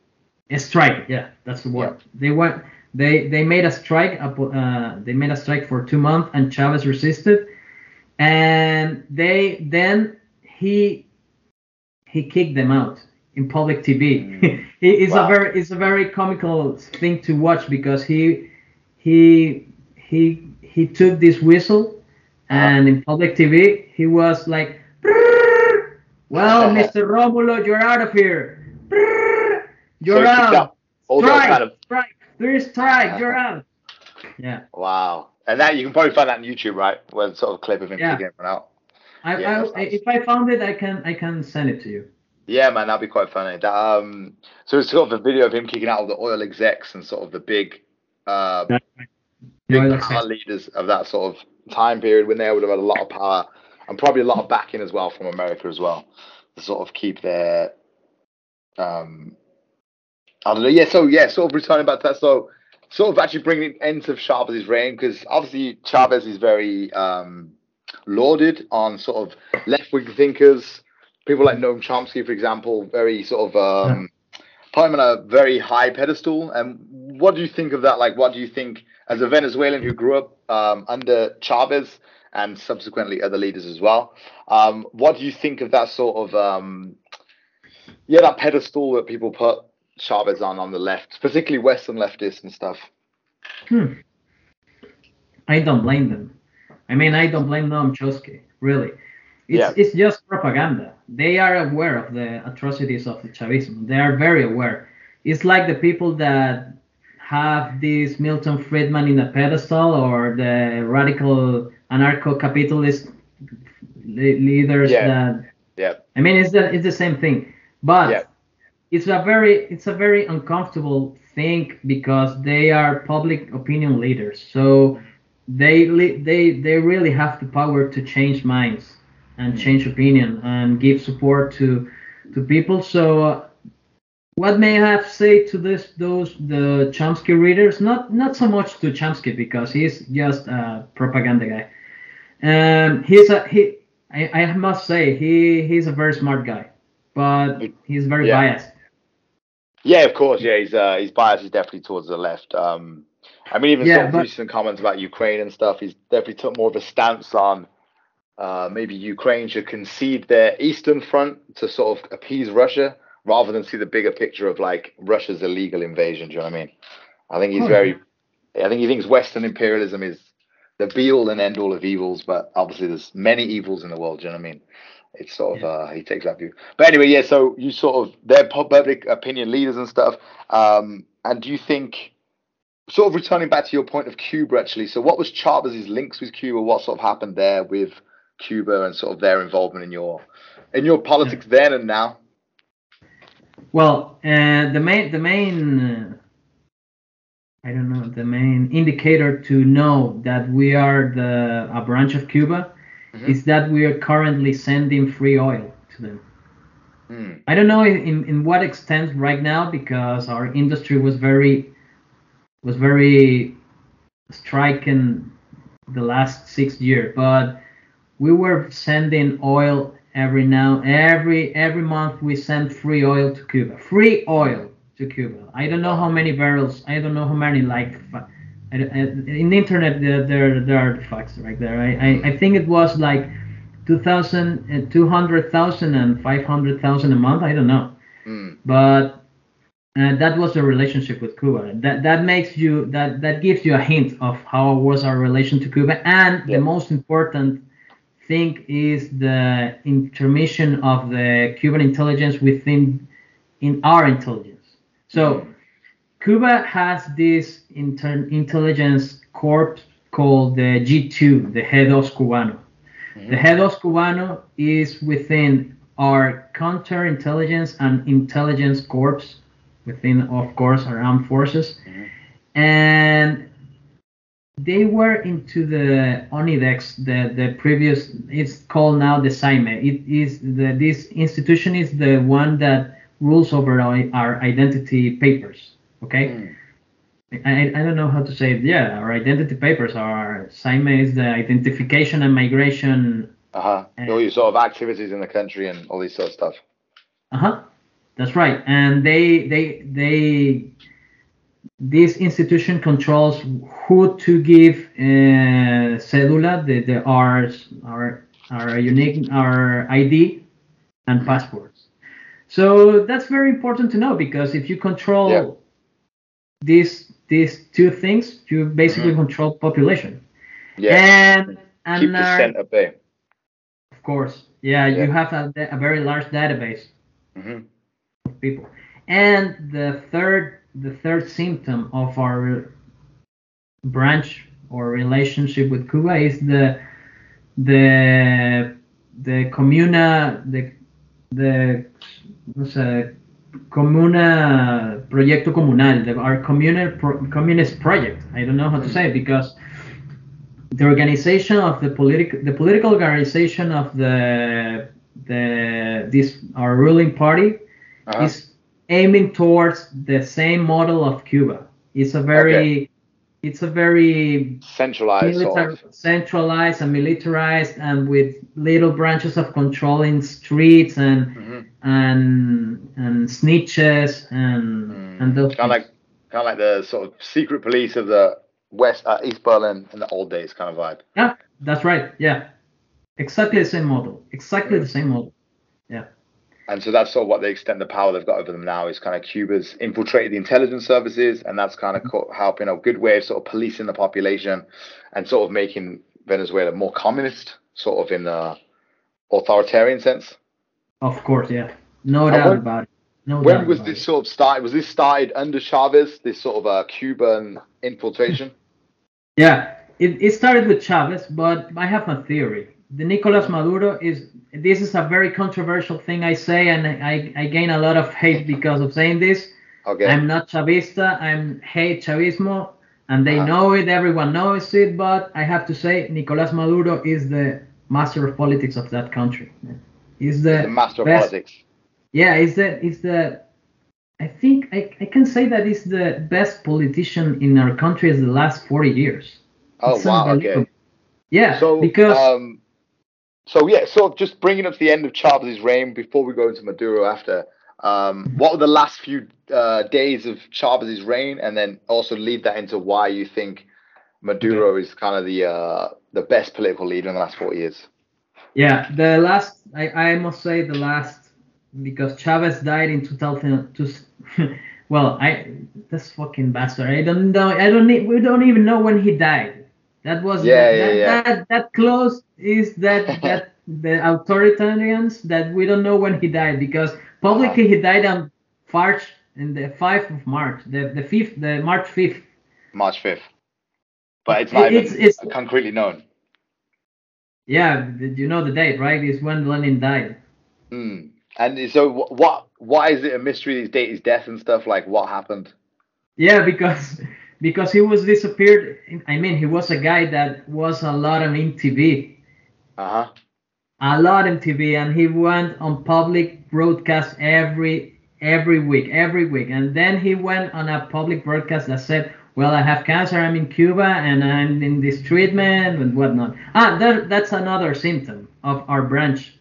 a strike yeah that's the word they went they they made a strike uh, they made a strike for two months and chavez resisted and they then he he kicked them out in public tv Mm. It's Wow. a very it's a very comical thing to watch because he he he he took this whistle and in public TV he was like well Mr. Romulo you're out of here. You're kicked out. Out all those strike kind of strike three strike. You're out. Yeah. Wow, and that you can probably find that on YouTube, right? Where sort of clip of him Yeah. kicking everyone out. I, Yeah, I, nice. if I found it I can I can send it to you. Yeah, man, that'd be quite funny. That um, so it's sort of a video of him kicking out all the oil execs and sort of the big, uh, The big power leaders of that sort of time period when they would have had a lot of power and probably a lot of backing as well from America as well to sort of keep their, um, I don't know. Yeah, so yeah, sort of returning back to that. So sort of actually bringing an end to Chavez's reign because obviously Chavez is very um, lauded on sort of left wing thinkers. People like Noam Chomsky, for example, very sort of um, put him on a very high pedestal. And what do you think of that? Like, what do you think as a Venezuelan who grew up um, under Chavez and subsequently other leaders as well? Um, what do you think of that sort of um, yeah, that pedestal that people put Chavez on on the left, particularly Western leftists and stuff? Hmm. I don't blame them. I mean, I don't blame Noam Chomsky, really. It's, Yeah. it's just propaganda. They are aware of the atrocities of the Chavismo. They are very aware. It's like the people that have this Milton Friedman in a pedestal or the radical anarcho-capitalist leaders Yeah. that Yeah. I mean, it's the it's the same thing, but Yeah. it's a very it's a very uncomfortable thing because they are public opinion leaders. So they they they really have the power to change minds and mm. change opinion and give support to to people. So. What may I have say to this those the Chomsky readers? Not not so much to Chomsky because he's just a propaganda guy. Um, he's a he. I, I must say he he's a very smart guy, but he's very Yeah. biased. Yeah, of course. Yeah, he's uh, his bias is definitely towards the left. Um, I mean, even Yeah, sort of but- recent comments about Ukraine and stuff, he's definitely took more of a stance on uh, maybe Ukraine should concede their eastern front to sort of appease Russia rather than see the bigger picture of like Russia's illegal invasion. Do you know what I mean? I think he's Oh, very. I think he thinks Western imperialism is the be all and end all of evils, but obviously there's many evils in the world. Do you know what I mean? It's sort of uh, he takes that view. But anyway, yeah. So you sort of they're public opinion leaders and stuff. Um, and do you think, sort of returning back to your point of Cuba, actually? So what was Chavez's links with Cuba? What sort of happened there with Cuba and sort of their involvement in your in your politics then and now? Well, uh, the main the main uh, I don't know the main indicator to know that we are the a branch of Cuba Mhm. is that we are currently sending free oil to them. Hmm. I don't know in, in what extent right now because our industry was very was very striking the last six years, but we were sending oil every now every every month we send free oil to Cuba. Free oil to Cuba. I don't know how many barrels. I don't know how many like I, I, in the internet there there, there are the facts right there. I, I, I think it was like 2,000, uh, 200,000 and 500,000 a month. I don't know Hmm. but uh, that was the relationship with Cuba. That that makes you that that gives you a hint of how was our relation to Cuba. And Yeah. the most important thing is the intermission of the Cuban intelligence within in our intelligence. So Cuba has this inter- intelligence corps called the G2, the G2 Cubano. Mm-hmm. The G2 Cubano is within our counterintelligence and intelligence corps, within, of course, our armed forces. Mm-hmm. And they were into the ONIDEX, the, the previous, it's called now the SAIME. It is the, this institution is the one that rules over our, our identity papers. Okay. Hmm. I, I don't know how to say it. Yeah, our identity papers are SAIME is the identification and migration. Uh-huh. All your sort of activities in the country and all these sort of stuff. Uh huh. That's right. And they they they this institution controls who to give uh, cedula, the, the our our our unique our ID and passports. So that's very important to know because if you control Yeah. these these two things, you basically Mhm. control population. Yeah. And and Keep our- at bay. of course, yeah, Yeah. you have a, a very large database hmm of people. And the third the third symptom of our branch or relationship with Cuba is the the the comuna the the what's a comuna proyecto comunal the, our communal pro, communist project I don't know how to say it because the organization of the political the political organization of the the this our ruling party Uh-huh. is aiming towards the same model of Cuba. It's a very it's a very Centralized militar, centralized and militarized and with little branches of controlling streets and hmm and and snitches and and those Kind of like, kind of like the sort of secret police of the West, uh, East Berlin in the old days, kind of vibe. yeah that's right. Yeah. Exactly the same model. Exactly the same model And so that's sort of what they extend the power they've got over them now is kind of Cuba's infiltrated the intelligence services, and that's kind of co- helping a good way of sort of policing the population and sort of making Venezuela more communist, sort of in the authoritarian sense. Of course, yeah, no And doubt when- about it. No When was this it. sort of started? Was this started under Chavez? This sort of uh, Cuban infiltration? Yeah, it, it started with Chavez, but I have a theory. The Nicolas Maduro is this is a very controversial thing I say, and I, I gain a lot of hate because of saying this. Okay. I'm not Chavista. I'm hate Chavismo, and they Uh-huh. know it. Everyone knows it. But I have to say, Nicolas Maduro is the master of politics of that country. He's the, the master of politics. Yeah, he's the he's the. I think I, I can say that he's the best politician in our country in the last 40 years. Oh It's wow. Okay. Yeah, So because um, so yeah, of just bringing up to the end of Chavez's reign before we go into Maduro after. Um, what were the last few uh, days of Chavez's reign, and then also lead that into why you think Maduro is kind of the uh, the best political leader in the last forty years. yeah, the last I, I must say the last because Chavez died in 2002. well, I this fucking bastard. I don't know. I don't. Need, we don't even know when he died. That was Yeah, that, yeah, yeah. That, that close is that that the authoritarians that we don't know when he died because publicly he died on March in the 5th of March, the the 5th, the March 5th. March fifth, but it's not It's- it's- concretely known. Yeah, you know the date, right? Is when Lenin died. Hmm. And so, what? Why is it a mystery? These date his death and stuff. Like, what happened? Yeah, because because he was disappeared. I mean, he was a guy that was a lot on MTV, Uh huh. a lot on TV, and he went on public broadcast every every week, every week, and then he went on a public broadcast that said, "Well, I have cancer. I'm in Cuba, and I'm in this treatment and whatnot." Ah, that, that's another symptom of our branch,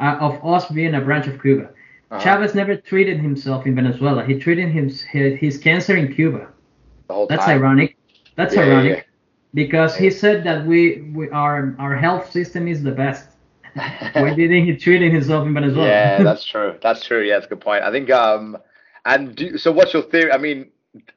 uh, of us being a branch of Cuba. Uh-huh. Chavez never treated himself in Venezuela. He treated his his, his cancer in Cuba. The whole That's time. ironic. That's Yeah, yeah, ironic yeah. because he said that we, we our our health system is the best. Why didn't he treat himself in Venezuela? yeah, that's true. That's true. Yeah, that's a good point. I think. Um, and do, so, what's your theory? I mean,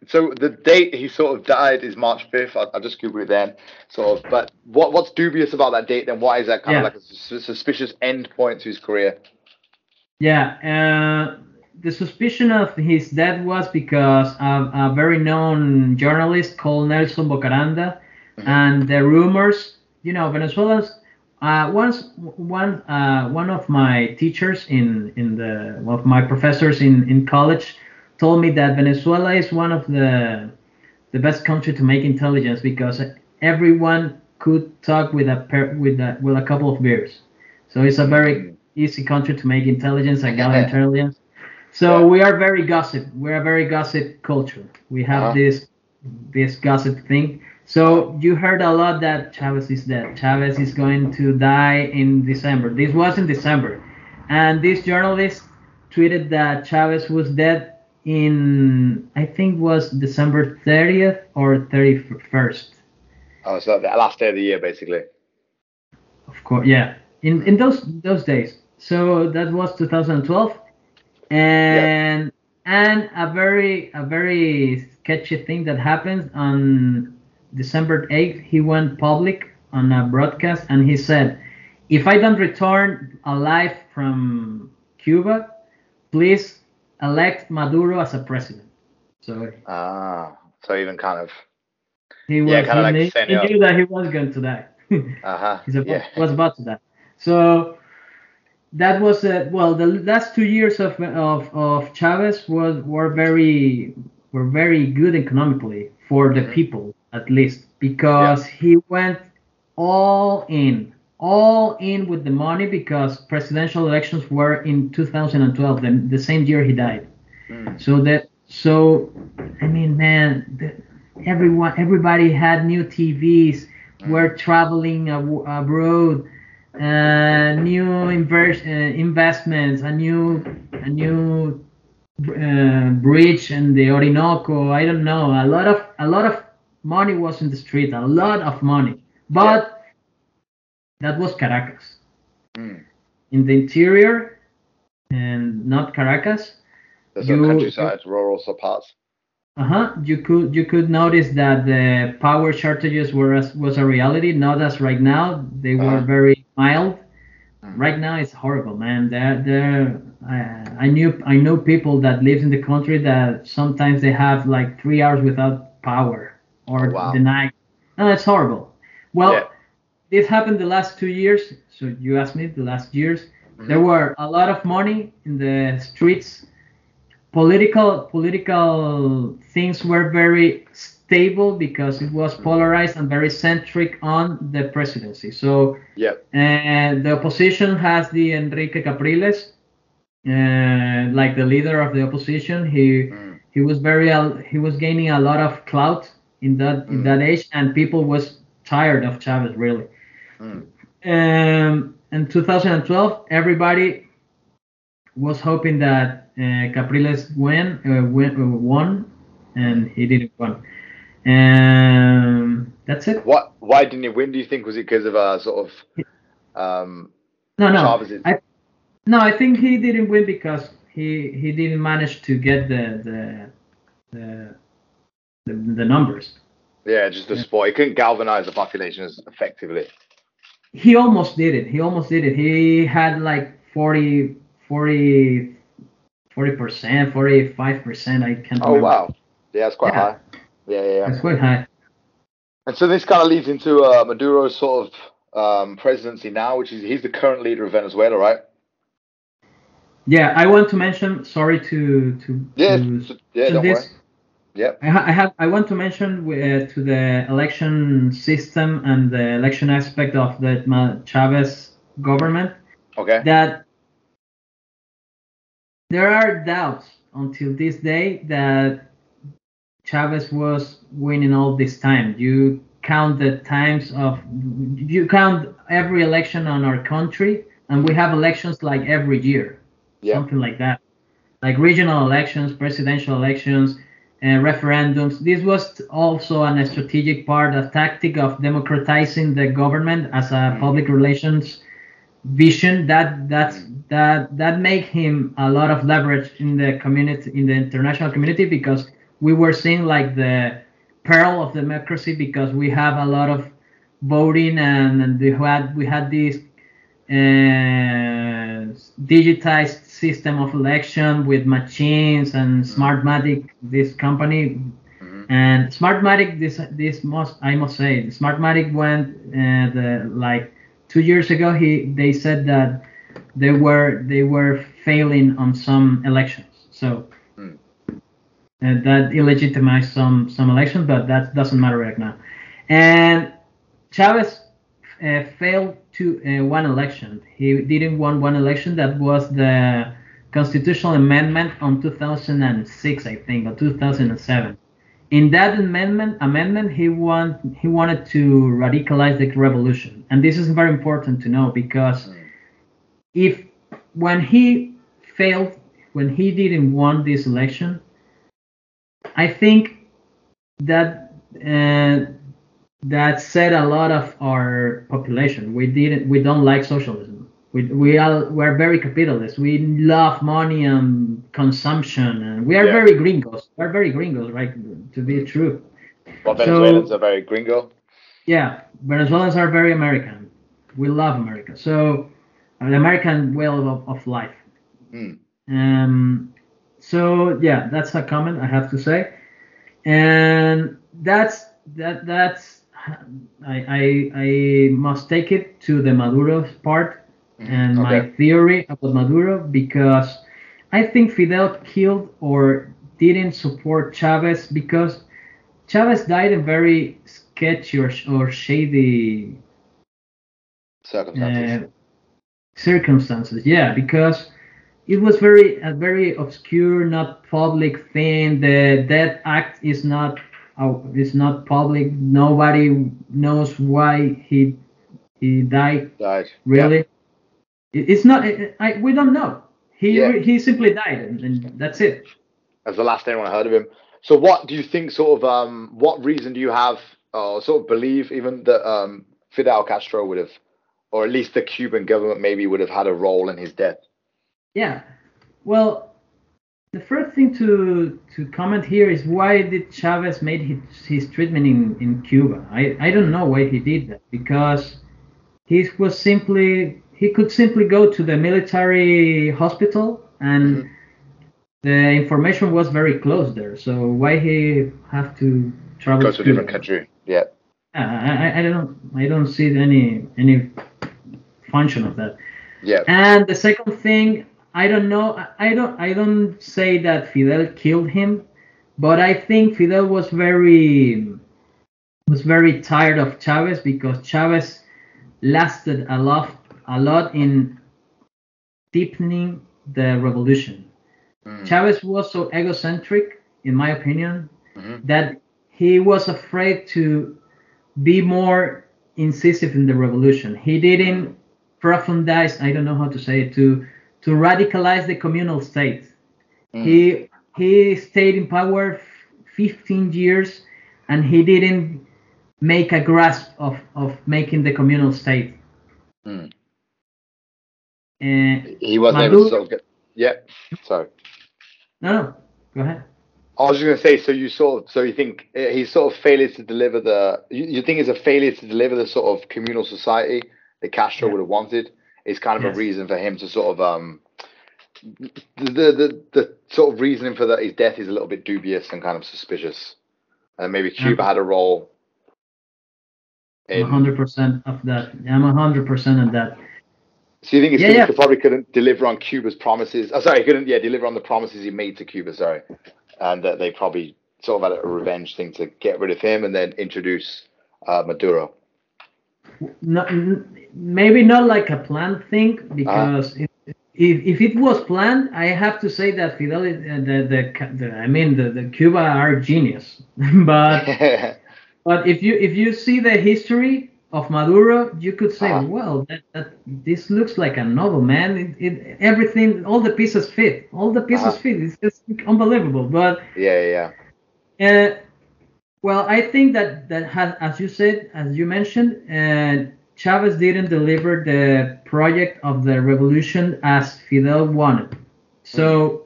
so the date he sort of died is March fifth. I'll, I'll just Google it then. Sort of. But what what's dubious about that date? Then why is that kind Yeah. of like a sus- suspicious end point to his career? Yeah, uh, the suspicion of his death was because a, a very known journalist called Nelson Bocaranda, Mhm. and the rumors, you know, Venezuela's. Uh, once one uh, one of my teachers in in the one of my professors in in college told me that Venezuela is one of the the best country to make intelligence because everyone could talk with a pair, with a, with a couple of beers. So it's a very easy country to make intelligence and gather intelligence. So we are very gossip. We're a very gossip culture. We have Uh-huh. this this gossip thing. So you heard a lot that Chavez is dead. Chavez is going to die in December. This was in December, and this journalist tweeted that Chavez was dead in I think was December 30th or 31st. Oh, so the last day of the year, basically. Of course, yeah. In in those those days. So that was 2012, and and a very a very sketchy thing that happened on December 8th. He went public on a broadcast and he said, "If I don't return alive from Cuba, please elect Maduro as a president." So Ah, so even kind of. he was Yeah, kinda he, like knew- he knew that he was going to die. Uh huh. He Yeah. was about to die. So that was uh, well the last two years of of, of Chavez was were very were very good economically for the Mhm. people at least because he went all in all in with the money because presidential elections were in 2012 the, the same year he died Mm. so that so I mean man the, everyone everybody had new TVs were traveling ab- abroad uh, new inver- uh, investments a new a new uh, bridge in the Orinoco I don't know a lot of a lot of money was in the street a lot of money but that was Caracas Mm. in the interior and not Caracas There's You- countryside, rural sort of parts. Uh-huh. You could you could notice that the power shortages were as, was a reality, not as right now. They were Uh-huh. very mild, Right now, it's horrible, man. There, there. I, I knew, I know people that live in the country that sometimes they have like three hours without power or Oh, wow. the night. No, it's horrible. Well, Yeah. this happened the last two years. So you asked me the last years. Mhm. There were a lot of money in the streets. Political political things were very stable because it was polarized and very centric on the presidency. So Yeah. and the opposition has the Enrique Capriles, uh, like the leader of the opposition. He Mm. he was very uh, he was gaining a lot of clout in that in Mm. that age, and people was tired of Chavez really. Mm. Um, in 2012, everybody was hoping that uh, Capriles win, uh, win uh, won, and he didn't win. Um, that's it. What? Why didn't he win? Do you think was it because of a sort of um, No, no. I, no, I think he didn't win because he he didn't manage to get the the the, the, the numbers. yeah, just the sport? He couldn't galvanize the population as effectively. He almost did it. He almost did it. He had like 40 40 percent, forty five percent. I can't. Oh remember. wow, yeah, that's quite Yeah. high. Yeah, yeah, yeah. That's quite high. And so this kind of leads into uh, Maduro's sort of um, presidency now, which is he's the current leader of Venezuela, right? Yeah, I want to mention. Sorry to to. Yeah, to so- yeah, to don't this. worry. Yep. I, ha- I have. I want to mention uh, to the election system and the election aspect of the Chavez government Okay. that there are doubts until this day that Chavez was winning all this time. You count the times of you count every election on our country, and we have elections like every year, Yeah. something like that, like regional elections, presidential elections. Uh, referendums. This was also a strategic part, a tactic of democratizing the government as a Mm. public relations vision that that's that that make him a lot of leverage in the community in the international community because we were seeing like the peril of democracy because we have a lot of voting and, and we had we had this uh, digitized system of election with machines and Smartmatic this company. Mhm. and Smartmatic this this must I must say Smartmatic went uh, the like two years ago he they said that they were they were failing on some elections. So Uh, that illegitimized some some elections but that doesn't matter right now. And Chavez uh, failed to uh, one election. He didn't won one election. That was the constitutional amendment on 2006 I think or 2007 in that amendment amendment he want he wanted to radicalize the revolution. And this is very important to know because if when he failed when he didn't won this election i think that uh, that said a lot of our population we didn't we don't like socialism we, we are we're very capitalist we love money and consumption and we are Yeah. very gringos we're very gringos right to be true Well, So- Venezuelans are very gringo. yeah, Venezuelans are very American. We love America. So, the American way of, of life. Hmm. Um, so yeah, that's a comment I have to say, and that's that that's I I, I must take it to the Maduro part and my theory about Maduro because I think Fidel killed or didn't support Chavez because Chavez died in very sketchy or, or shady Circumstances. uh, circumstances. Yeah, because it was very a very obscure, not public thing. The Death Act is not uh, is not public. Nobody knows why he he died. Died. Really, It- it's not. I, I- we don't know. He Yeah. he simply died, and, and that's it. That's the last anyone heard of him. So, what do you think? Sort of, um, what reason do you have, or sort of believe, even that um, Fidel Castro would have, or at least the Cuban government maybe would have had a role in his death? Yeah. Well, the first thing to to comment here is why did Chavez made his, his treatment in, in Cuba? I, I don't know why he did that because he was simply he could simply go to the military hospital and Mhm. the information was very close there. So why he have to travel Go to a different country. Yeah. I, I, I don't I don't see any any function of that. Yeah. And the second thing, I don't know. I- don't. I don't say that Fidel killed him, but I think Fidel was very was very tired of Chavez because Chavez lasted a lot a lot in deepening the revolution. Mm. Chavez was so egocentric, in my opinion, Mhm. that he was afraid to be more incisive in the revolution. He didn't profundize, I don't know how to say it, to to radicalize the communal state. Mm. He he stayed in power f- 15 years and he didn't make a grasp of, of making the communal state. Mm. Uh, He wasn't able to sort of get. Yeah. Sorry. no, no, go ahead. I was just going to say, so you sort of, so you think uh, he sort of failed to deliver the, you, you think it's a failure to deliver the sort of communal society that Castro Yeah. would have wanted is kind of Yes. a reason for him to sort of, um, the, the, the, the sort of reasoning for that his death is a little bit dubious and kind of suspicious. And maybe Cuba had a role. I'm In, 100% of that. I'm 100% of that. so you think it's Yeah, yeah. he probably couldn't deliver on Cuba's promises? Oh, sorry, he couldn't, yeah, deliver on the promises he made to Cuba, sorry. And that they probably sort of had a revenge thing to get rid of him and then introduce uh, Maduro. No, maybe not like a planned thing because if, if, if it was planned, I have to say that Fidel, uh, the, the, the I mean the, the Cuba are genius. but but if you if you see the history of Maduro, you could say, Uh-huh. well, that, that this looks like a novel, man. It, it everything, all the pieces fit, all the pieces Uh-huh. fit. It's just unbelievable. But yeah, yeah, yeah. uh, well, I think that that has, as you said, as you mentioned, uh, Chavez didn't deliver the project of the revolution as Fidel wanted. So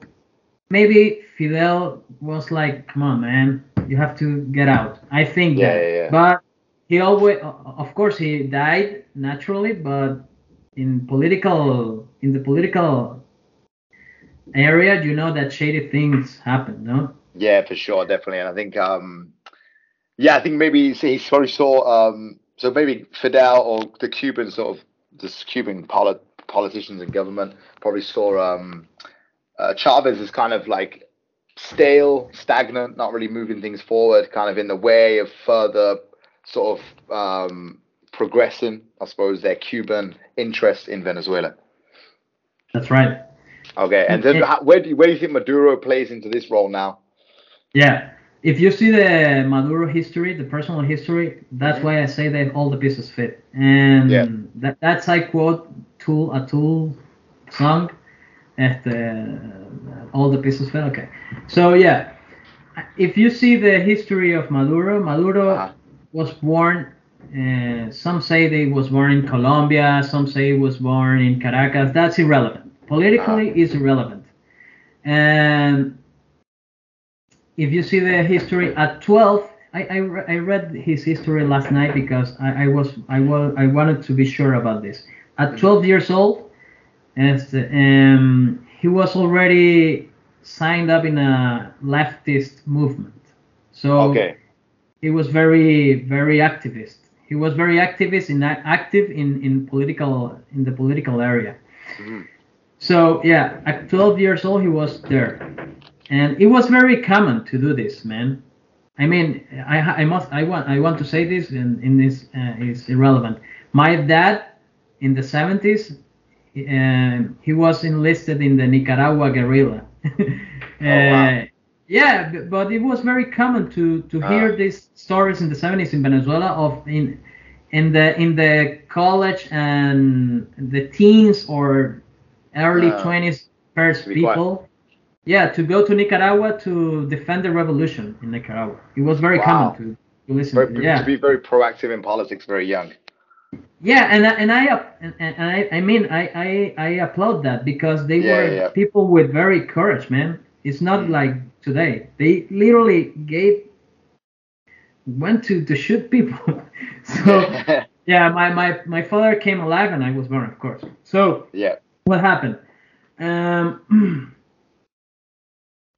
maybe Fidel was like, "Come on, man, you have to get out." I think Yeah, that. yeah, yeah. But he always, of course, he died naturally, but in political, in the political area, you know that shady things happen, no? Yeah, for sure, definitely. And I think, um, yeah, I think maybe he probably saw, um, so maybe Fidel or the Cuban sort of, the Cuban polit- politicians and government probably saw um, uh, Chavez as kind of like stale, stagnant, not really moving things forward, kind of in the way of further sort of um, progressing, I suppose, their Cuban interest in Venezuela. That's right. Okay, and then how- where do you, where do you think Maduro plays into this role now? Yeah. If you see the Maduro history, the personal history, that's why I say that all the pieces fit. And Yeah. that, that's I quote Tool a Tool song. Este, all the pieces fit. Okay. So yeah, if you see the history of Maduro, Maduro Uh-huh. was born. Uh, some say they was born in Colombia. Some say he was born in Caracas. That's irrelevant. Politically, is irrelevant. And if you see the history at 12, I, I, re- I read his history last night because I, I was I was I wanted to be sure about this. At 12 years old, as um, he was already signed up in a leftist movement. So Okay. he was very very activist. He was very activist in active in in political in the political area. Mhm. So yeah, at 12 years old he was there, and it was very common to do this, man. I mean, I I must I want I want to say this, and in this uh, is irrelevant. My dad in the 70s, um, he was enlisted in the Nicaragua guerrilla. wow. Uh, yeah, but it was very common to to Ah. hear these stories in the 70s in Venezuela of in in the in the college and the teens or early Ah. 20s first To be quiet. people yeah to go to Nicaragua to defend the revolution in Nicaragua it was very Wow. common to, to listen Very, to yeah To be very proactive in politics very young. yeah and I- and I and, and I I mean I, I I applaud that because they Yeah, were yeah. people with very courage man it's not Mm. like today they literally gave went to to shoot people so Yeah, my, my, my father came alive and I was born, of course. So Yeah. what happened? Um,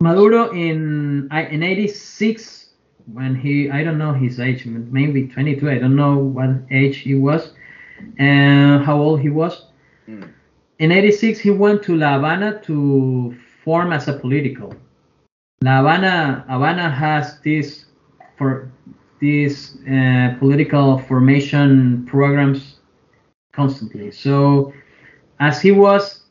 Maduro in in '86 when he I don't know his age maybe 22 I don't know what age he was and how old he was. Hmm. In '86 he went to La Habana to form as a political. La Habana Habana has this for these uh, political formation programs constantly. So as he was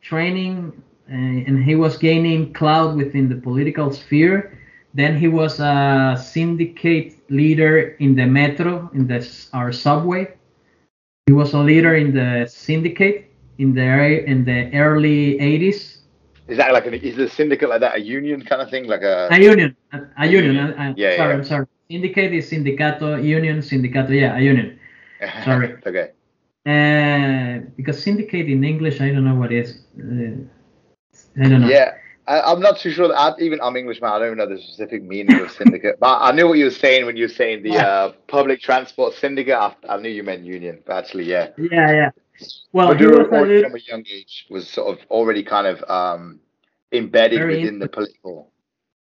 training uh, and he was gaining clout within the political sphere, then he was a syndicate leader in the metro, in the our subway. He was a leader in the syndicate in the in the early 80s. Is that like an is the syndicate like that a union kind of thing? Like a A union, a, a union. uh, uh, Yeah, sorry, yeah. I'm sorry. Syndicate is sindicato, union, sindicato. Yeah, a union. sorry. okay. Uh, because syndicate in English, I don't know what is. Uh, I don't know. Yeah. I, I'm not too sure. That I, even I'm English man. I don't even know the specific meaning of syndicate, but I knew what you were saying when you were saying the uh, public transport syndicate. I, I knew you meant union, but actually, yeah. Yeah, yeah. Well, Maduro was already from a young age was sort of already kind of um, embedded within the political.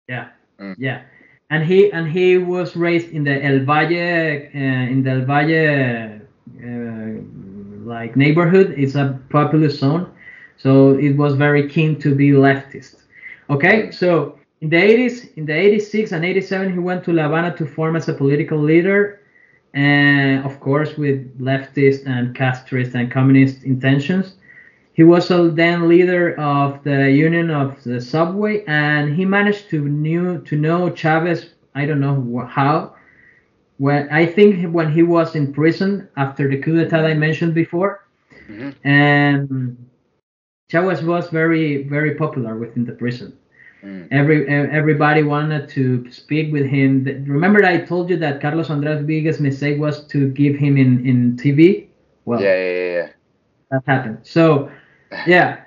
yeah, Mm. yeah, and he and he was raised in the El Valle, uh, in the El Valle, uh, like neighborhood. It's a populous zone, so it was very keen to be leftist. Okay, so in the 80s, in the 86 and 87, he went to La Habana to form as a political leader, and of course with leftist and castrist and communist intentions. He was a then leader of the Union of the Subway, and he managed to knew to know Chavez. I don't know how. When I think when he was in prison after the coup d'état I mentioned before, Mhm. and Chavez was very very popular within the prison. Mm. Every everybody wanted to speak with him. Remember, I told you that Carlos Andrés biggest mistake was to give him in in TV. Well, Yeah, yeah, yeah, that happened. So yeah. yeah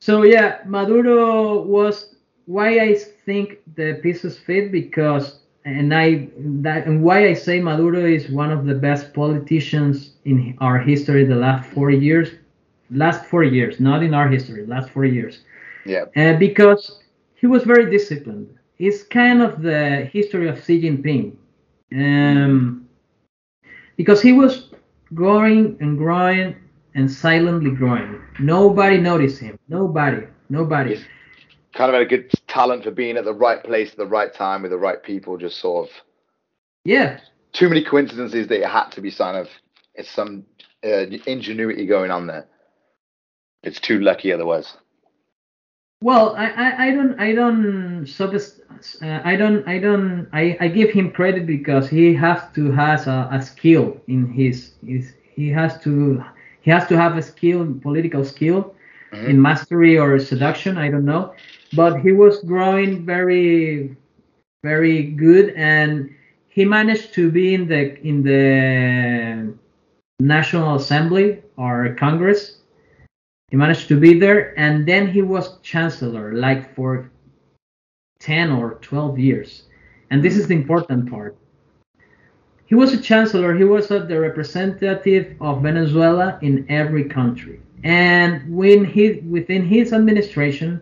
so yeah maduro was why i think the pieces fit because and i that and why i say maduro is one of the best politicians in our history the last four years last four years not in our history last four years yeah. uh, because he was very disciplined it's kind of the history of xi jinping um, because he was growing and growing and silently growing. Nobody noticed him. Nobody. Nobody. He's kind of had a good talent for being at the right place at the right time with the right people. Just sort of Yeah. too many coincidences that it had to be sign of it's some uh, ingenuity going on there. It's too lucky otherwise. Well, I, I, I don't I don't subst- uh, I don't I don't I, I give him credit because he has to has a, a skill in his, his he has to he has to have a skill political skill Mhm. in mastery or seduction I don't know but he was growing very very good and he managed to be in the in the National Assembly or Congress he managed to be there and then he was chancellor like for 10 or 12 years. And this is the important part. He was a chancellor. He was the representative of venezuela in every country. And when he within his administration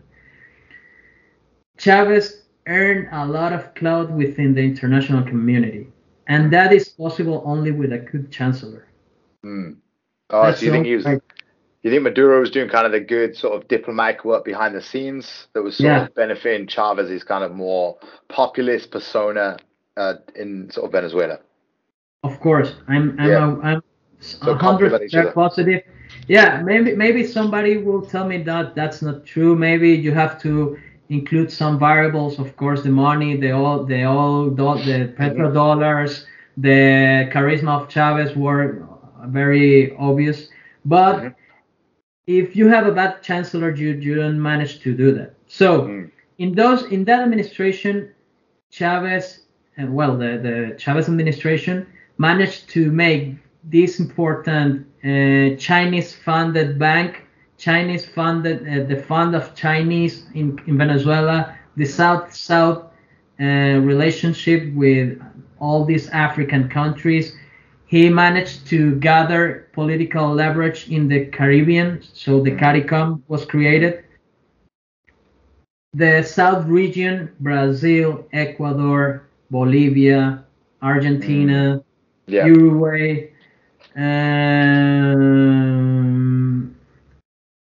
chavez earned a lot of clout within the international community. And that is possible only with a good chancellor. Mm. Oh, That's so you think he was? only- You think Maduro was doing kind of the good sort of diplomatic work behind the scenes that was sort Yeah. of benefiting Chavez's kind of more populist persona uh, in sort of Venezuela? Of course, I'm I'm Yeah. a, I'm So hundred complement each other. percent positive. Yeah, maybe maybe somebody will tell me that that's not true. Maybe you have to include some variables. Of course, the money, the all the all the petrodollars, the charisma of Chavez were very obvious. But Mhm. If you have a bad chancellor, you you don't manage to do that. So Mm. in those in that administration, Chavez and well the the Chavez administration managed to make this important uh, Chinese funded bank, Chinese funded uh, the fund of Chinese in, in Venezuela, the South South uh, relationship with all these African countries. He managed to gather political leverage in the Caribbean, so the CARICOM was created. The South region, Brazil, Ecuador, Bolivia, Argentina, Yeah. Uruguay, um,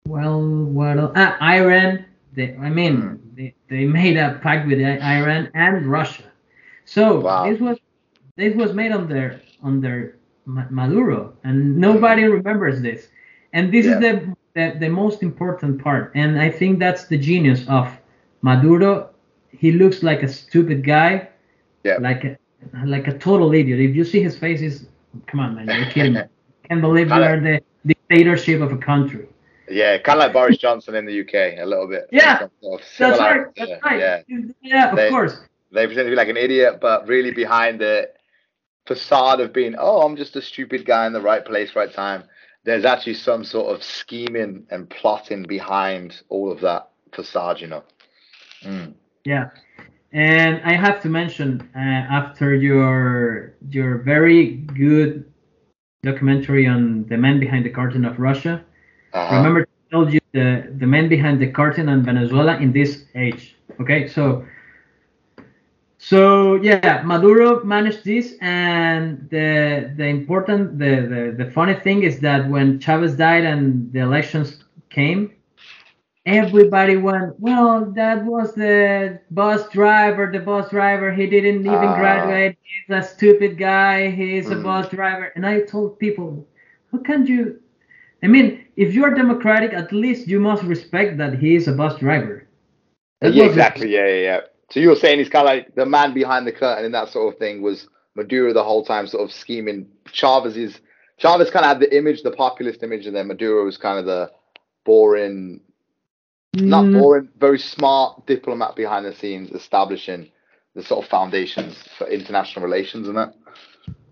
well, what else? Ah, Iran. They, I mean, Mm. they, they made a pact with Iran and Russia. So Wow. this was this was made under under Maduro, and nobody remembers this. And this is the, the the most important part. And I think that's the genius of Maduro. He looks like a stupid guy, Yeah. like a like a total idiot. If you see his face, is come on, man, you're kidding me. Can't believe you are the dictatorship of a country. Yeah, kind of like Boris Johnson in the UK, a little bit. Yeah, sort of That's right. That's yeah, right. Yeah, Yeah, of They- course. they pretend to be like an idiot, but really behind the facade of being, oh, I'm just a stupid guy in the right place, right time. There's actually some sort of scheming and plotting behind all of that facade, you know. Mm. Yeah, and I have to mention uh, after your your very good documentary on the man behind the curtain of Russia. Uh-huh. Remember, I told you the the man behind the curtain on Venezuela in this age. Okay, so so yeah, Maduro managed this, and the the important the, the the funny thing is that when Chavez died and the elections came, everybody went, well, that was the bus driver. The bus driver, he didn't even Ah. graduate. He's a stupid guy. He's a Mm. bus driver. And I told people, how can you? I mean, if you are democratic, at least you must respect that he is a bus driver. That yeah, exactly. Yeah, yeah, yeah. So you were saying he's kind of like the man behind the curtain and that sort of thing was Maduro the whole time, sort of scheming. Chavez is Chavez kind of had the image, the populist image, and then Maduro was kind of the boring, not Mm, boring, very smart diplomat behind the scenes, establishing the sort of foundations for international relations and that.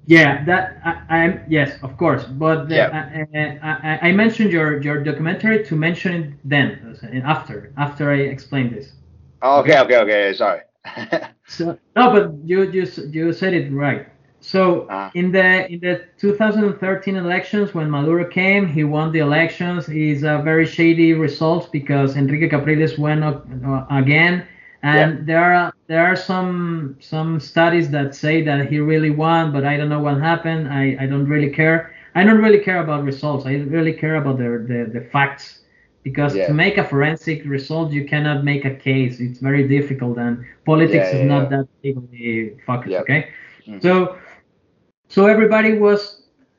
Yeah, that I, I'm yes, of course. But the, Yeah. I, I, I- mentioned your your documentary to mention it then uh, after after I explained this. Oh, okay, okay, okay. Sorry. So no, but you you you said it right. So Ah. in the in the 2013 elections, when Maduro came, he won the elections. He's a very shady results because Enrique Capriles went up uh, again, and there are there are some some studies that say that he really won, but I don't know what happened. I, I don't really care. I don't really care about results. I really care about the the, the facts because Yeah. to make a forensic result you cannot make a case it's very difficult and politics Yeah, is not yeah. that legally focused Yep. okay Mhm. so so everybody was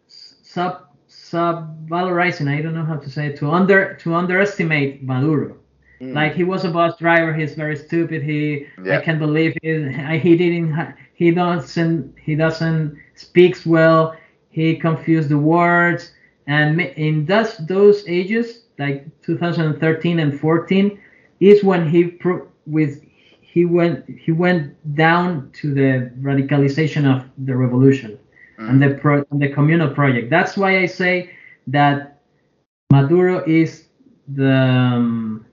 sub subvalorizing i don't know how to say it, to under to underestimate maduro Mm. like he was a bus driver he's very stupid he Yeah. i can't believe it he didn't he doesn't he doesn't speaks well he confused the words and in those those ages like 2013 and 14 is when he pro- with he went he went down to the radicalization of the revolution and the pro- and the communal project that's why i say that maduro is the um,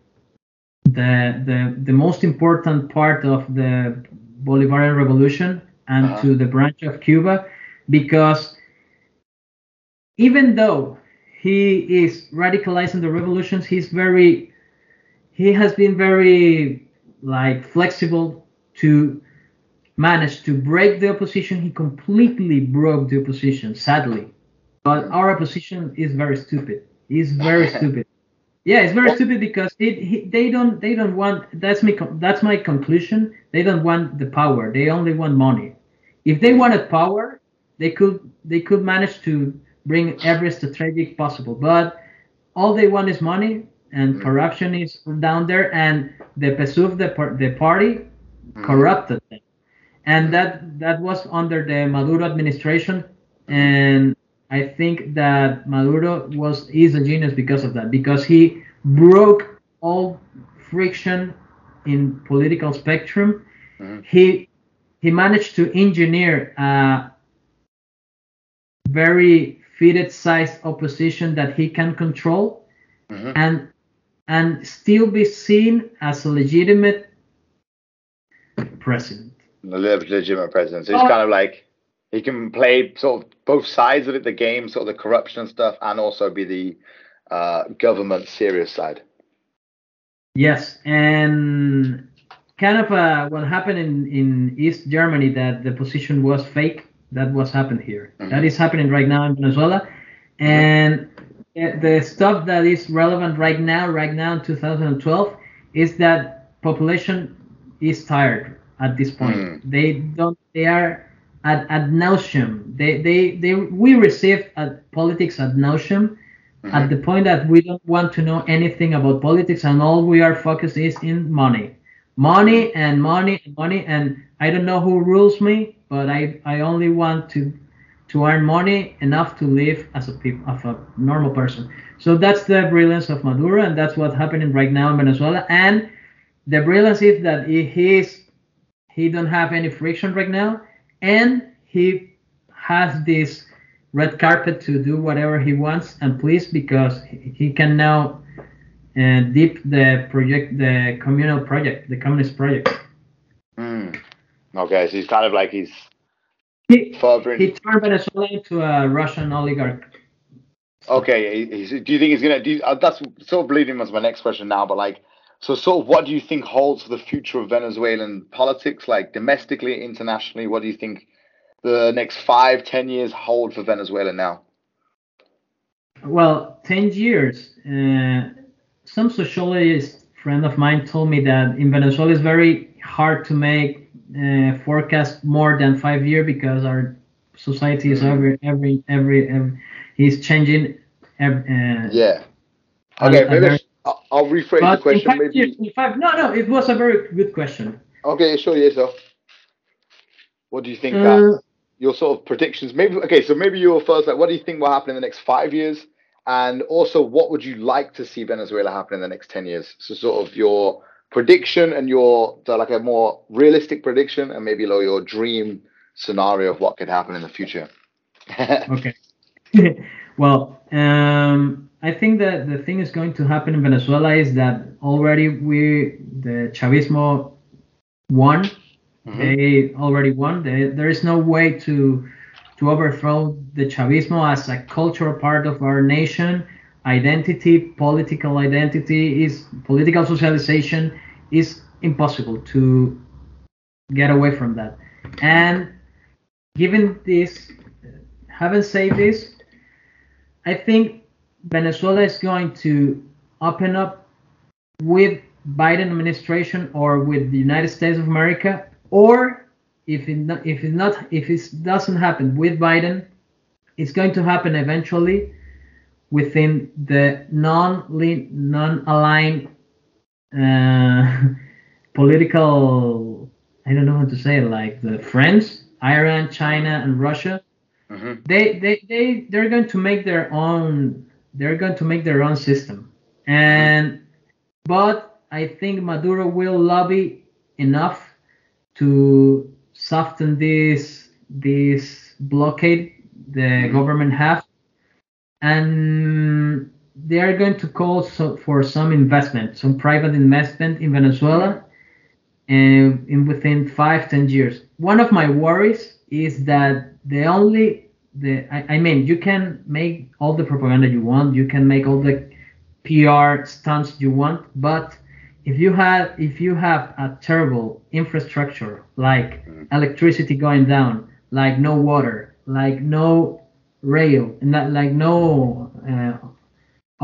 the the the most important part of the Bolivarian revolution and Uh-huh. to the branch of Cuba because even though he is radicalizing the revolutions he's very he has been very like flexible to manage to break the opposition he completely broke the opposition sadly but our opposition is very stupid he's very stupid yeah, it's very stupid because it, he, they don't they don't want that's me that's my conclusion. They don't want the power. They only want money. If they wanted power, they could they could manage to bring every strategic possible. But all they want is money, and Mhm. corruption is down there. And the PSUV, the the party, Mhm. corrupted them, and that that was under the Maduro administration, and I think that Maduro was is a genius because of that because he broke all friction in political spectrum. Mhm. He he managed to engineer a very fitted sized opposition that he can control Mhm. and and still be seen as a legitimate president. Legitimate president. So he's Oh. kind of like he can play sort of both sides of it, the game, sort of the corruption stuff, and also be the uh, government serious side. Yes, and kind of uh, what happened in, in East Germany that the position was fake. That was happened here. Mhm. That is happening right now in Venezuela, and the stuff that is relevant right now, right now in 2012, is that population is tired at this point. Mm. They don't. They are at ad nauseum. They they they we received at politics ad nauseum at the point that we don't want to know anything about politics and all we are focused is in money money and money and money and i don't know who rules me but i i only want to to earn money enough to live as a people of a normal person. So that's the brilliance of maduro and that's what's happening right now in venezuela. And the brilliance is that he he don't have any friction right now and he has this red carpet to do whatever he wants and please because he he can now uh, dip the project the communal project the communist project. Mm. Okay, so he's kind of like he's he, furthering. he turned venezuela into a russian oligarch Okay, do you think he's gonna do? Uh, that's sort of leading to my next question now. But like, so sort of, what do you think holds for the future of Venezuelan politics, like domestically, internationally? What do you think the next five, ten years hold for Venezuela now? Well, 10 years. Uh, some sociologist friend of mine told me that in Venezuela it's very hard to make uh, forecast more than five year because our society is Mhm. every every every, every is changing. Uh, Yeah. Okay, maybe I very- sh- I'll, I'll rephrase the but in question. five Maybe. years, in five, no, no, it was a very good question. Okay, sure. Yeah. So, what do you think Uh, that your sort of predictions? Maybe. Okay, so maybe your first. Like, what do you think will happen in the next five years? And also, what would you like to see Venezuela happen in the next ten years? So, sort of your prediction and your so like a more realistic prediction, and maybe like your dream scenario of what could happen in the future. Okay. well, um, I think that the thing is going to happen in Venezuela is that already we the Chavismo won. Mhm. They already won. They, there is no way to to overthrow the Chavismo as a cultural part of our nation. Identity, political identity is political socialization is impossible to get away from that. And given this, having said this, I think Venezuela is going to open up with Biden administration or with the United States of America, or if it not, if it not if it doesn't happen with Biden, it's going to happen eventually within the non non aligned uh, political I don't know how to say it, like the friends, Iran, China, and Russia. Mhm. they they they they're going to make their own they're going to make their own system. And but i think maduro will lobby enough to soften this this blockade the government have and they are going to call so, for some investment some private investment in venezuela and in within five ten years. One of my worries is that the only the I, I mean you can make all the propaganda you want you can make all the pr stunts you want but if you have if you have a terrible infrastructure like mm. electricity going down like no water like no rail and not like no uh,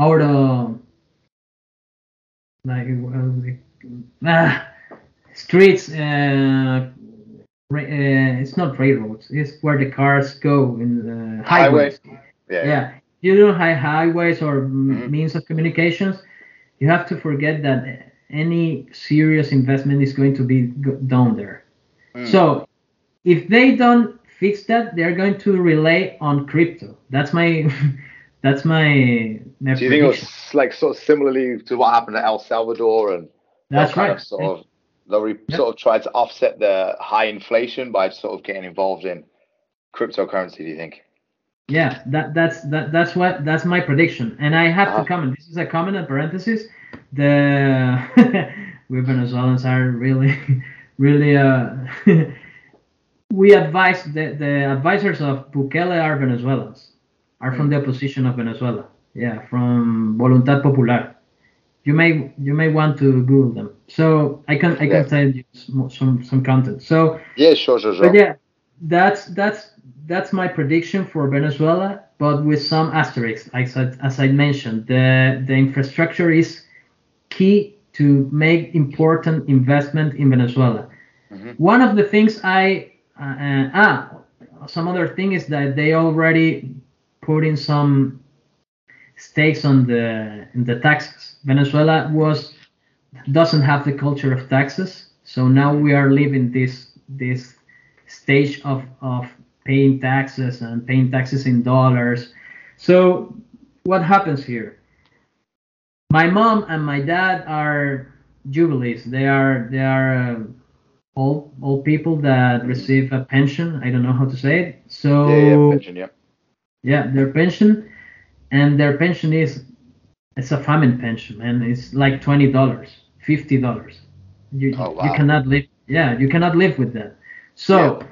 auto like uh, streets uh, ra- uh, it's not railroads it's where the cars go in the highways Yeah. yeah you don't have highways or m Mhm. means of communications you have to forget that any serious investment is going to be go- done there Mm. so if they don't fix that they're going to rely on crypto that's my that's my, my Do you think it was like sort of similarly to what happened at El Salvador and that's right Of sort of they'll re- Yeah. sort of tried to offset the high inflation by sort of getting involved in cryptocurrency. Do you think? Yeah, that that's that that's what that's my prediction, and I have Ah. to comment. This is a comment in parenthesis. The we Venezuelans are really, really uh, we advise the, the advisors of Bukele are Venezuelans, are from the opposition of Venezuela. Yeah, from Voluntad Popular. You may you may want to Google them. So I can I can Yeah. tell you some some, some content. So Yeah, sure, sure, sure. but yeah, that's that's that's my prediction for Venezuela, but with some asterisks. As I, as I mentioned, the the infrastructure is key to make important investment in Venezuela. Mhm. One of the things I uh, uh, ah some other thing is that they already put in some stakes on the in the taxes. Venezuela was doesn't have the culture of taxes, so now we are living this this stage of of paying taxes and paying taxes in dollars. So what happens here? My mom and my dad are jubilees. They are they are uh, old old people that receive a pension. I don't know how to say it. So yeah, yeah, pension, yeah. yeah, their pension, and their pension is it's a famine pension, and it's like twenty dollars, fifty dollars. You Oh, you cannot live. Yeah, you cannot live with that. So Yeah.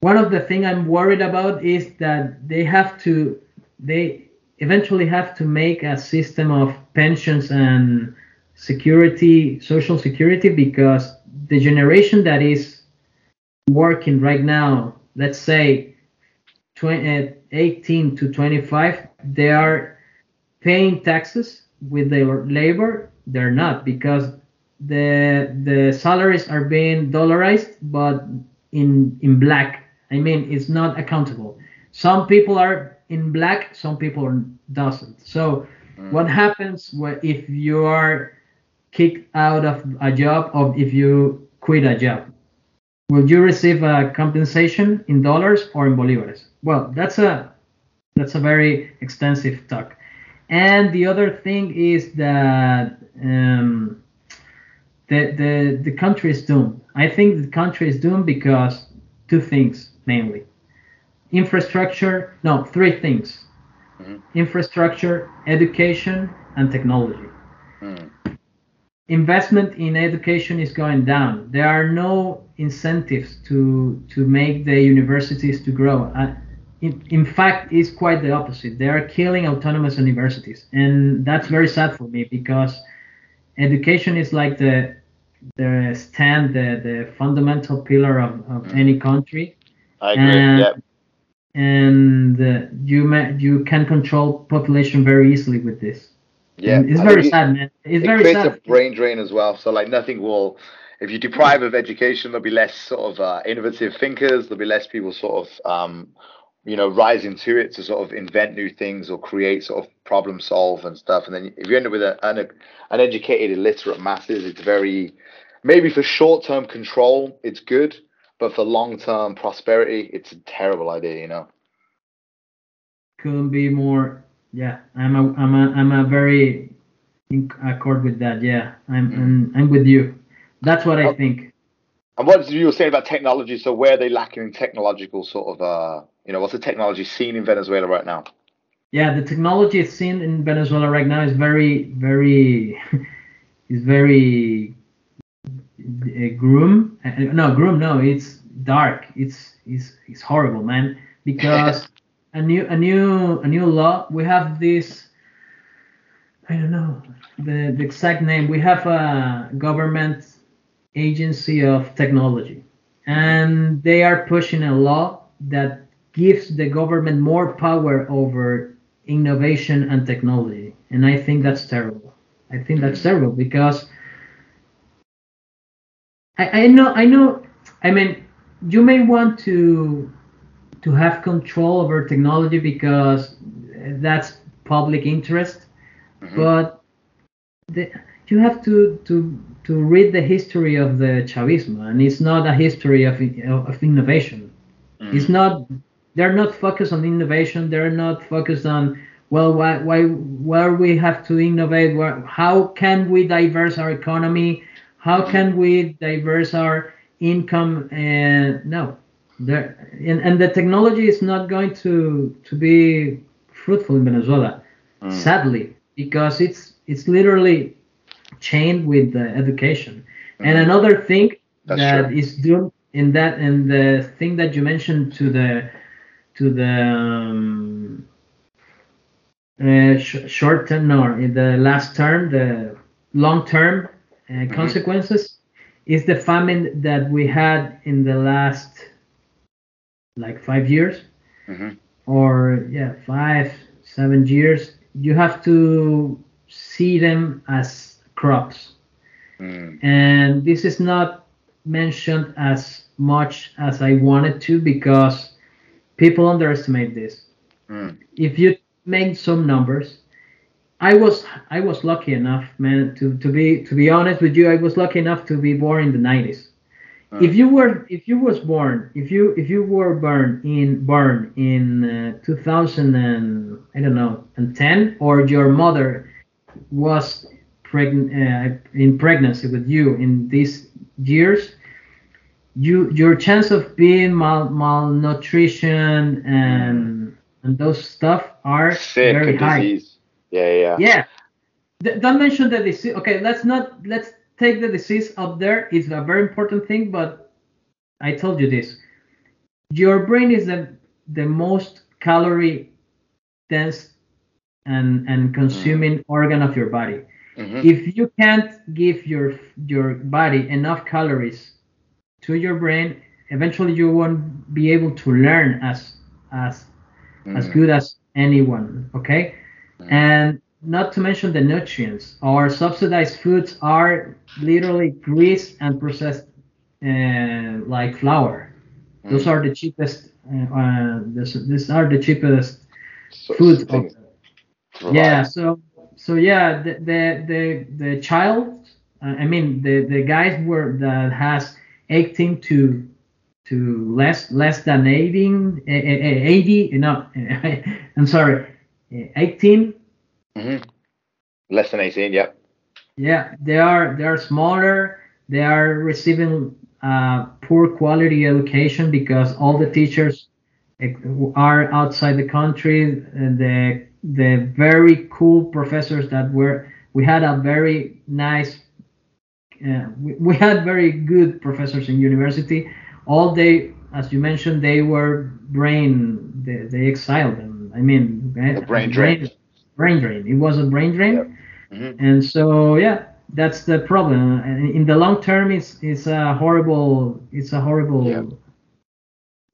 one of the thing I'm worried about is that they have to they eventually have to make a system of pensions and security, social security, because the generation that is working right now, let's say 20, uh, 18 to 25, they are paying taxes with their labor. They're not because the the salaries are being dollarized, but in in black. I mean, it's not accountable. Some people are in black, some people doesn't. So what happens if you are kicked out of a job or if you quit a job? Will you receive a compensation in dollars or in bolivares? Well, that's a that's a very extensive talk. And the other thing is that um, the, the the country is doomed. I think the country is doomed because two things mainly: infrastructure. No, three things: Mhm. infrastructure, education, and technology. Investment in education is going down. There are no incentives to to make the universities to grow. Uh, in, in fact, it's quite the opposite. They are killing autonomous universities, and that's very sad for me because education is like the the stand, the, the fundamental pillar of, of any country, I agree. And- yeah. and uh, you ma- you can control population very easily with this. Yeah. It's I very sad, man. It's it very creates sad. a brain drain as well. So like nothing will, if you deprive of education, there'll be less sort of uh, innovative thinkers. There'll be less people sort of, um, you know, rising to it to sort of invent new things or create sort of problem solve and stuff. And then if you end up with a, an, an educated, illiterate masses, it's very maybe for short term control, it's good, but for long term prosperity, it's a terrible idea. You know. couldn't be more yeah i'm a i'm a i'm a very in accord with that yeah i'm I'm, I'm with you that's what i Oh. think And what you were saying about technology? So where are they lacking in technological sort of, uh, you know, what's the technology scene in Venezuela right now? yeah the technology scene in venezuela right now is very very is very uh, groom uh, no groom no it's dark it's it's it's horrible man because a new a new a new law. We have this i don't know the, the exact name. We have a government agency of technology. And they are pushing a law that gives the government more power over innovation and technology. And i think that's terrible. I think that's terrible because I, I know i know i mean you may want to to have control over technology because that's public interest. Mhm. but the, you have to to to read the history of the chavismo and it's not a history of of innovation. Mm. it's not they're not focused on innovation. They're not focused on well why why where we have to innovate where, how can we diverse our economy? How can we diverse our income? And no there and, and the technology is not going to to be fruitful in venezuela Mm. sadly because it's it's literally chained with the education and Mhm. another thing That's that true. is in that in the thing that you mentioned to the to the um, uh, sh- short term no in the last term the long term uh, consequences is the famine that we had in the last like five years Mhm. or yeah five seven years you have to see them as crops Mm. and this is not mentioned as much as I wanted to because people underestimate this. Mm. If you make some numbers, I was I was lucky enough, man, to, to be to be honest with you, I was lucky enough to be born in the 90s. If you were if you was born if you if you were born in born in uh, 2000 and I don't know and 10 or your mother was pregnant uh, in pregnancy with you in these years you your chance of being mal malnutrition and and those stuff are Sick very high disease. Yeah, yeah. yeah don't mention the disease okay let's not let's take the disease up there it's a very important thing but i told you this your brain is the the most calorie dense and and consuming organ of your body Mhm. if you can't give your your body enough calories to your brain eventually you won't be able to learn as as as Mm. good as anyone okay Mm. and not to mention the nutrients our subsidized foods are literally grease and processed uh, like flour those Mm. are the cheapest uh, uh, this, these are the cheapest So- foods thing of- to provide. yeah so so yeah the the the, the child uh, i mean the the guys were that has 18 to to less less than 18 eh, eh, eh, 80 no i'm sorry eh, 18 Mhm. Less than 18, yep. yeah they are they are smaller they are receiving uh, poor quality education because all the teachers eh, are outside the country and the the very cool professors that were we had a very nice uh, we, we had very good professors in university all they as you mentioned they were brain they, they exiled them i mean A brain drain. Brain drain it was a brain drain Yep. Mhm. and so yeah that's the problem and in the long term it's it's a horrible it's a horrible Yeah.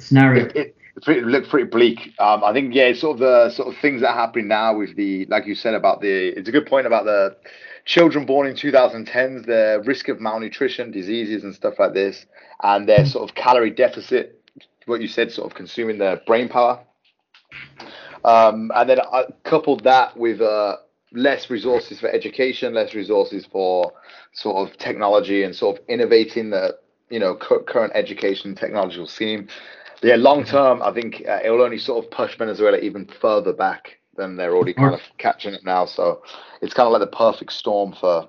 scenario It, it, it's pretty, look pretty bleak. Um, I think yeah, it's sort of the sort of things that are happening now with the like you said about the. It's a good point about the children born in 2010s, the risk of malnutrition, diseases, and stuff like this, and their sort of calorie deficit. What you said, sort of consuming their brain power. Um, and then I coupled that with uh, less resources for education, less resources for sort of technology and sort of innovating the you know cu- current education technological scene. Yeah, long term, I think uh, it will only sort of push Venezuela even further back than they're already kind of catching it now. So it's kind of like the perfect storm for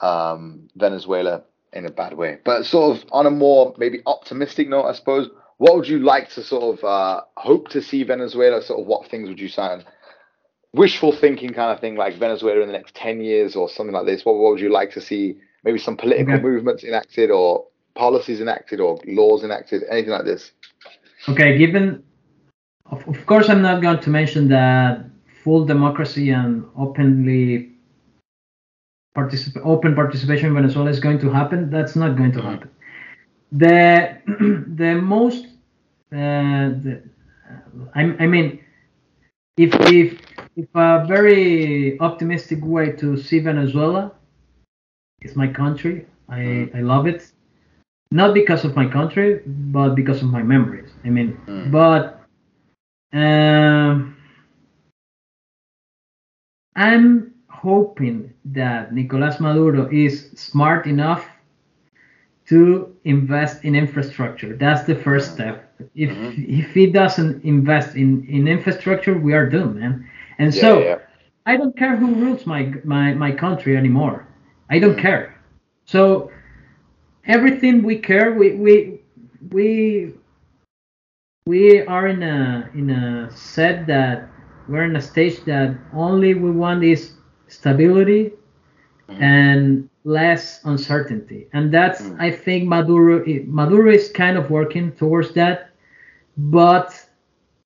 um, Venezuela in a bad way. But sort of on a more maybe optimistic note, I suppose, what would you like to sort of uh, hope to see Venezuela? Sort of what things would you sign? Wishful thinking kind of thing, like Venezuela in the next 10 years or something like this. What, what would you like to see? Maybe some political Okay. movements enacted or policies enacted or laws enacted, anything like this? okay given of, of course i'm not going to mention that full democracy and openly particip- open participation in venezuela is going to happen that's not going to Mhm. happen the the most the, I, I mean if if if a very optimistic way to see venezuela is my country i Mhm. i love it not because of my country but because of my memories i mean Mm. but um, i'm hoping that nicolas maduro is smart enough to invest in infrastructure that's the first step if Mhm. if he doesn't invest in in infrastructure we are doomed man and Yeah, so yeah. I don't care who rules my my my country anymore. I don't Mm. care. So everything we care, we we we we are in a in a set that we're in a stage that only we want is stability Mhm. and less uncertainty, and that's Mm. I think Maduro Maduro is kind of working towards that, but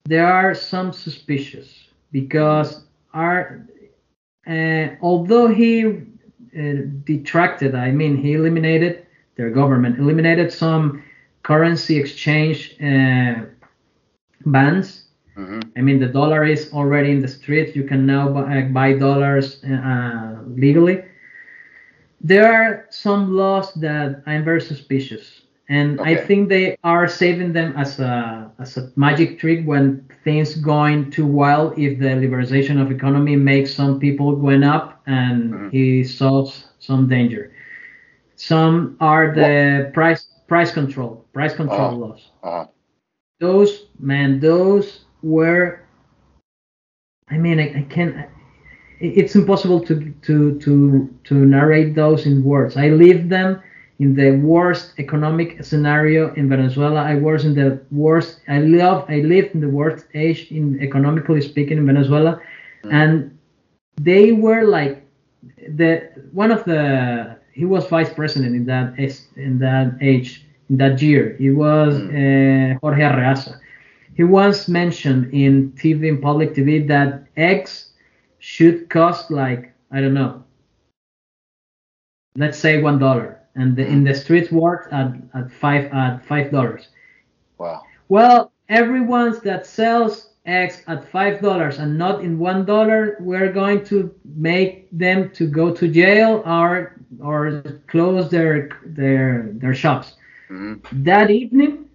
there are some suspicious because our uh, although he uh, detracted, I mean he eliminated their government eliminated some currency exchange uh, bans. hmm I mean, the dollar is already in the street. You can now buy, buy dollars uh, legally. There are some laws that I'm very suspicious, and I think they are saving them as a as a magic trick when things going too well. If the liberalization of economy makes some people going up, and Mhm. he solves some danger. Some are the price price control price control Uh-huh. laws Uh-huh. those man those were i mean i, I can't it's impossible to to to to narrate those in words i lived them in the worst economic scenario in venezuela i was in the worst i love i lived in the worst age in economically speaking in venezuela Mm. and they were like the one of the he was vice president in that in that age in that year. He was uh, Jorge Arreaza. He once mentioned in TV in public TV that eggs should cost like I don't know, let's say one dollar, and the, in the street worth at, at five at five dollars. Wow. Well, everyone that sells eggs at five dollars and not in one dollar, we're going to make them to go to jail or or close their their their shops. hmm That evening,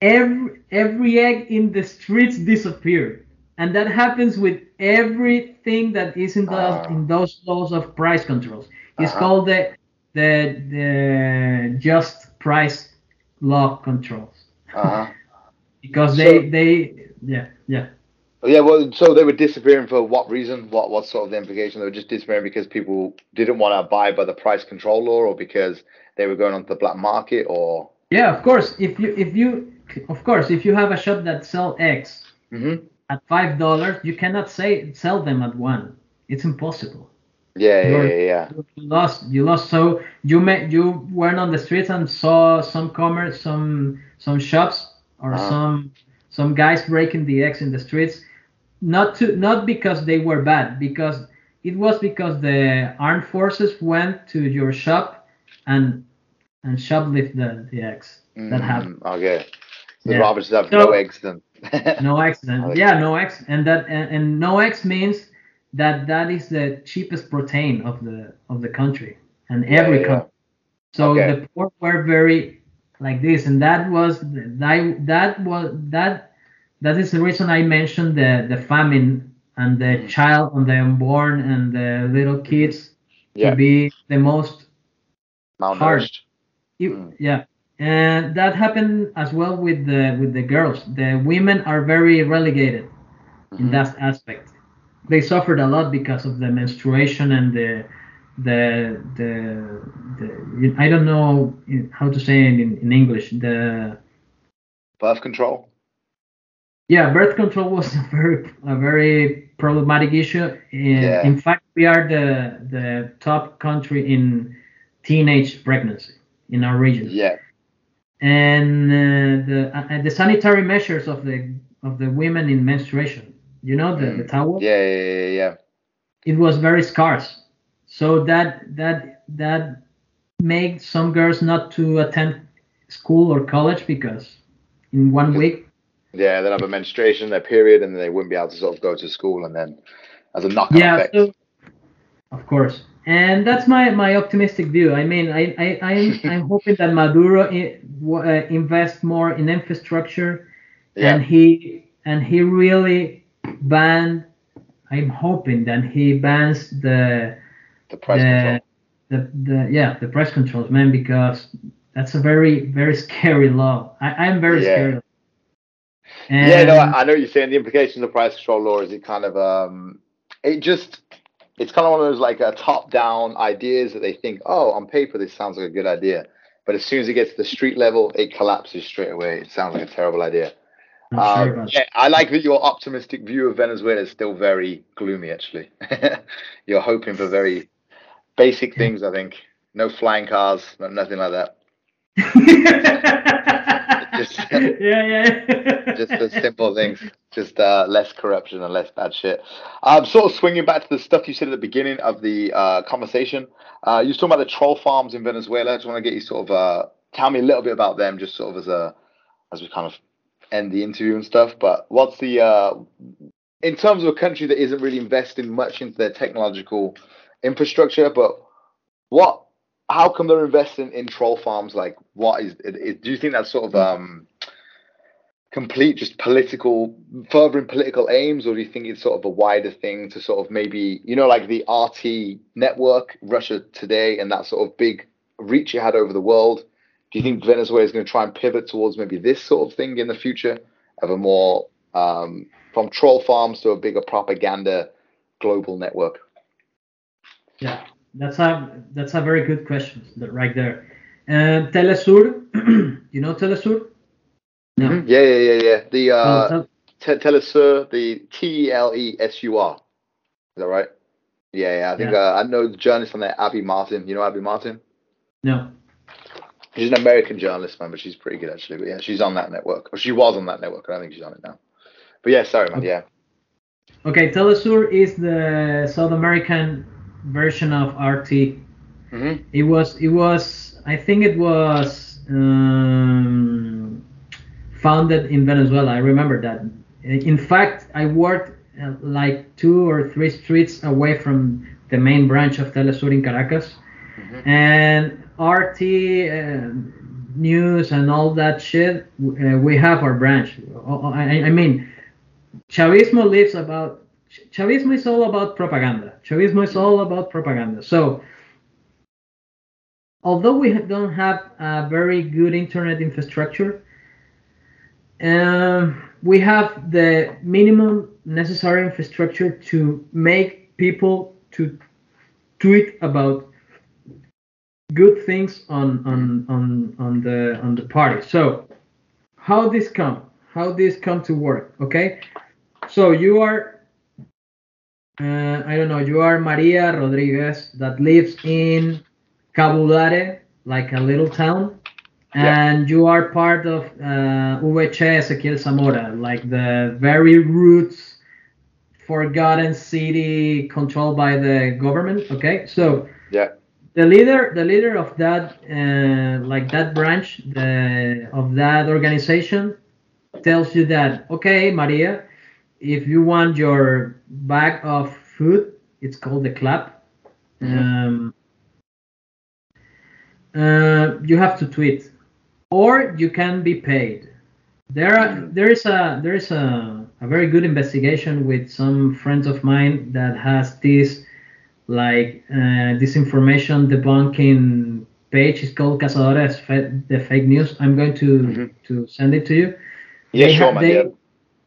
every every egg in the streets disappeared, and that happens with everything that is in those Ah. in those laws of price controls. It's Uh-huh. called the the the just price law controls Uh-huh. because So- they they yeah yeah Yeah, well, so they were disappearing for what reason? What what sort of the implication? They were just disappearing because people didn't want to abide by the price control law, or because they were going onto the black market, or yeah of course if you if you of course if you have a shop that sell eggs hmm at five dollars you cannot say sell them at one it's impossible yeah, yeah, You're- yeah, yeah. you lost you lost so you met. you went on the streets and saw some commerce some some shops or Uh-huh. some some guys breaking the eggs in the streets not to not because they were bad because it was because the armed forces went to your shop and and shoplift the, the eggs that Mm, happened Okay. The Yeah. just have So- no eggs then. no accident yeah no x and that and, and no x means that that is the cheapest protein of the of the country and every yeah, country so Okay. the poor were very like this and that was that that was that that is the reason i mentioned the the famine and the Mm. child and the unborn and the little kids Yeah. to be the most Malnourished. Mm. Yeah, and that happened as well with the with the girls. The women are very relegated in Mhm. that aspect. They suffered a lot because of the menstruation and the the the, the I don't know how to say it in, in English. The Birth control. yeah, birth control was a very a very problematic issue. In, Yeah. in fact, we are the the top country in teenage pregnancy in our region. Yeah. and uh, the uh, the sanitary measures of the of the women in menstruation. You know the, the Mm. towel. Yeah, yeah, yeah, yeah. It was very scarce, so that that that made some girls not to attend school or college because in one week. Yeah, they'd have a menstruation, their period, and they wouldn't be able to sort of go to school, and then as a knock-on Yeah. effect. So, of course. And that's my, my optimistic view. I mean, I, I, I'm, I'm hoping that Maduro uh, invest more in infrastructure yeah. and he and he really banned i'm hoping that he bans the the price the, the the yeah the price controls man because that's a very very scary law I, i'm very Yeah. scared and yeah, no, I, I know what you're saying. The implication of the price control law is it kind of um, it just it's kind of one of those like uh, top-down ideas that they think, oh, on paper this sounds like a good idea, but as soon as it gets to the street level, it collapses straight away. It sounds like a terrible idea. I'm Um, yeah, I like that your optimistic view of Venezuela is still very gloomy. Actually, you're hoping for very basic things. I think no flying cars, nothing like that. just, yeah, yeah. just the simple things. Just uh, less corruption and less bad shit. Um, sort of swinging back to the stuff you said at the beginning of the uh, conversation. Uh, you was talking about the troll farms in Venezuela. I just want to get you sort of uh, tell me a little bit about them, just sort of as a as we kind of end the interview and stuff. But what's the uh, in terms of a country that isn't really investing much into their technological infrastructure, but what how come they're investing in troll farms? Like, what is, is do you think that's sort of um complete just political furthering political aims or do you think it's sort of a wider thing to sort of maybe you know like the rt network russia today and that sort of big reach it had over the world do you think venezuela is going to try and pivot towards maybe this sort of thing in the future of a more um, from troll farms to a bigger propaganda global network yeah that's a that's a very good question right there uh, telesur you know telesur no. Mm-hmm. Yeah, yeah, yeah, yeah. The uh, oh, T- Telesur, the T E L E S U R. Is that right? Yeah, yeah. I think yeah. Uh, I know the journalist on there, Abby Martin. You know Abby Martin? No. She's an American journalist, man, but she's pretty good actually. But yeah, she's on that network, or she was on that network. I don't think she's on it now. But yeah, sorry, man. Yeah. Okay, Telesur is the South American version of RT. Mm-hmm. It was. It was. I think it was. Um, founded in Venezuela. I remember that. In fact, I worked uh, like two or three streets away from the main branch of Telesur in Caracas, mm-hmm. and RT uh, news and all that shit. Uh, we have our branch. I, I mean, Chavismo lives about. Chavismo is all about propaganda. Chavismo is all about propaganda. So, although we don't have a very good internet infrastructure, um, we have the minimum necessary infrastructure to make people to tweet about good things on on on on the on the party. So how this come? How this come to work? Okay, so you are uh, I don't know. You are Maria Rodriguez that lives in Cabudare, like a little town and yeah. you are part of uh, VC Ezequiel Zamora, like the very roots forgotten city controlled by the government. Okay, so yeah, the leader, the leader of that, uh, like that branch the, of that organization, tells you that okay, Maria, if you want your bag of food, it's called the clap. Mm-hmm. Um, uh, you have to tweet or you can be paid. There, are, there is a there is a, a very good investigation with some friends of mine that has this like uh, disinformation debunking page. is called Cazadores de Fake News. I'm going to mm-hmm. to send it to you. Yeah, they sure, man. They, yeah.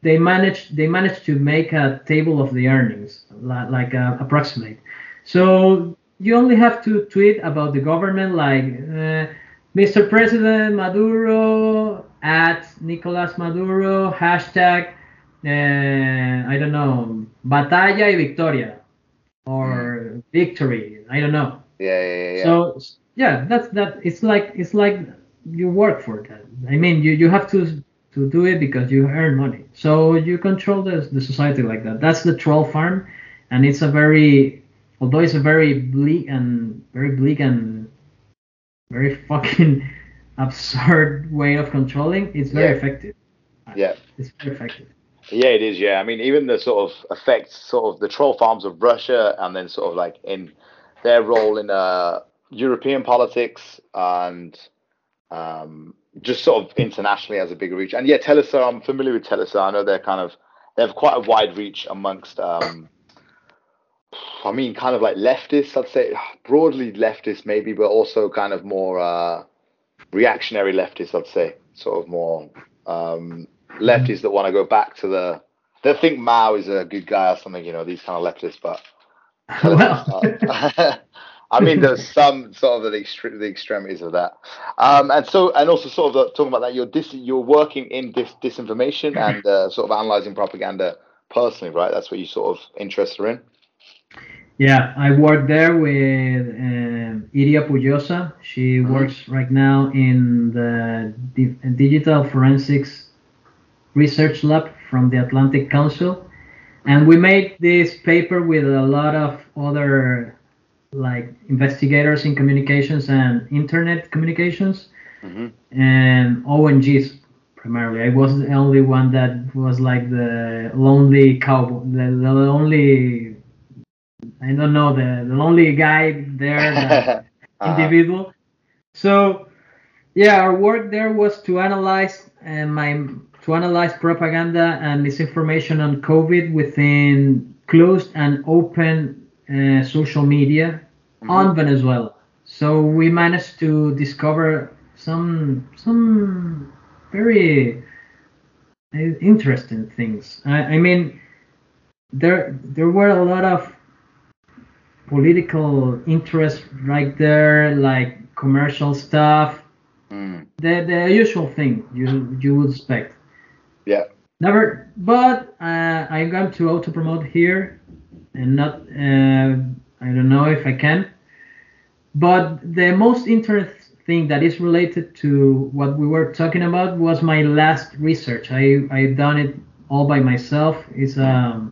they managed they managed to make a table of the earnings, like uh, approximate. So you only have to tweet about the government, like. Uh, Mr. President Maduro at Nicolas Maduro hashtag uh, I don't know batalla y victoria or mm. victory I don't know. Yeah, yeah, yeah. So yeah, that's that. It's like it's like you work for that. I mean, you you have to to do it because you earn money. So you control the the society like that. That's the troll farm, and it's a very although it's a very bleak and very bleak and very fucking absurd way of controlling, it's very yeah. effective. Yeah. It's very effective. Yeah, it is. Yeah, I mean, even the sort of effects, sort of the troll farms of Russia, and then sort of like in their role in uh, European politics and um, just sort of internationally as a bigger reach. And yeah, Telesur, I'm familiar with Telesur. I know they're kind of they have quite a wide reach amongst um, I mean, kind of like leftists, I'd say broadly leftist, maybe, but also kind of more uh, reactionary leftists, I'd say, sort of more um, leftists that want to go back to the. They think Mao is a good guy or something, you know, these kind of leftists, but. well. I mean, there's some sort of the, extre- the extremities of that, um, and so and also sort of the, talking about that. You're dis- you're working in dis- disinformation and uh, sort of analyzing propaganda personally, right? That's what you sort of interested in. Yeah, I work there with um, Iria Puyosa. She Mhm. works right now in the di- Digital Forensics Research Lab from the Atlantic Council. And we made this paper with a lot of other like investigators in communications and internet communications hmm and ONGs primarily. I was the only one that was like the lonely cowboy, the, the lonely, I don't know, the, the lonely guy there, the Uh, individual. So, yeah, our work there was to analyze uh, my to analyze propaganda and misinformation on COVID within closed and open uh, social media on Venezuela. So we managed to discover some some very uh, interesting things. I, I mean, there there were a lot of political interest right there, like commercial stuff, mm, the the usual thing you you would expect. Yeah. Never, but uh, I'm going to auto promote here, and not. Uh, I don't know if I can. But the most interesting thing that is related to what we were talking about was my last research. I I've done it all by myself. It's a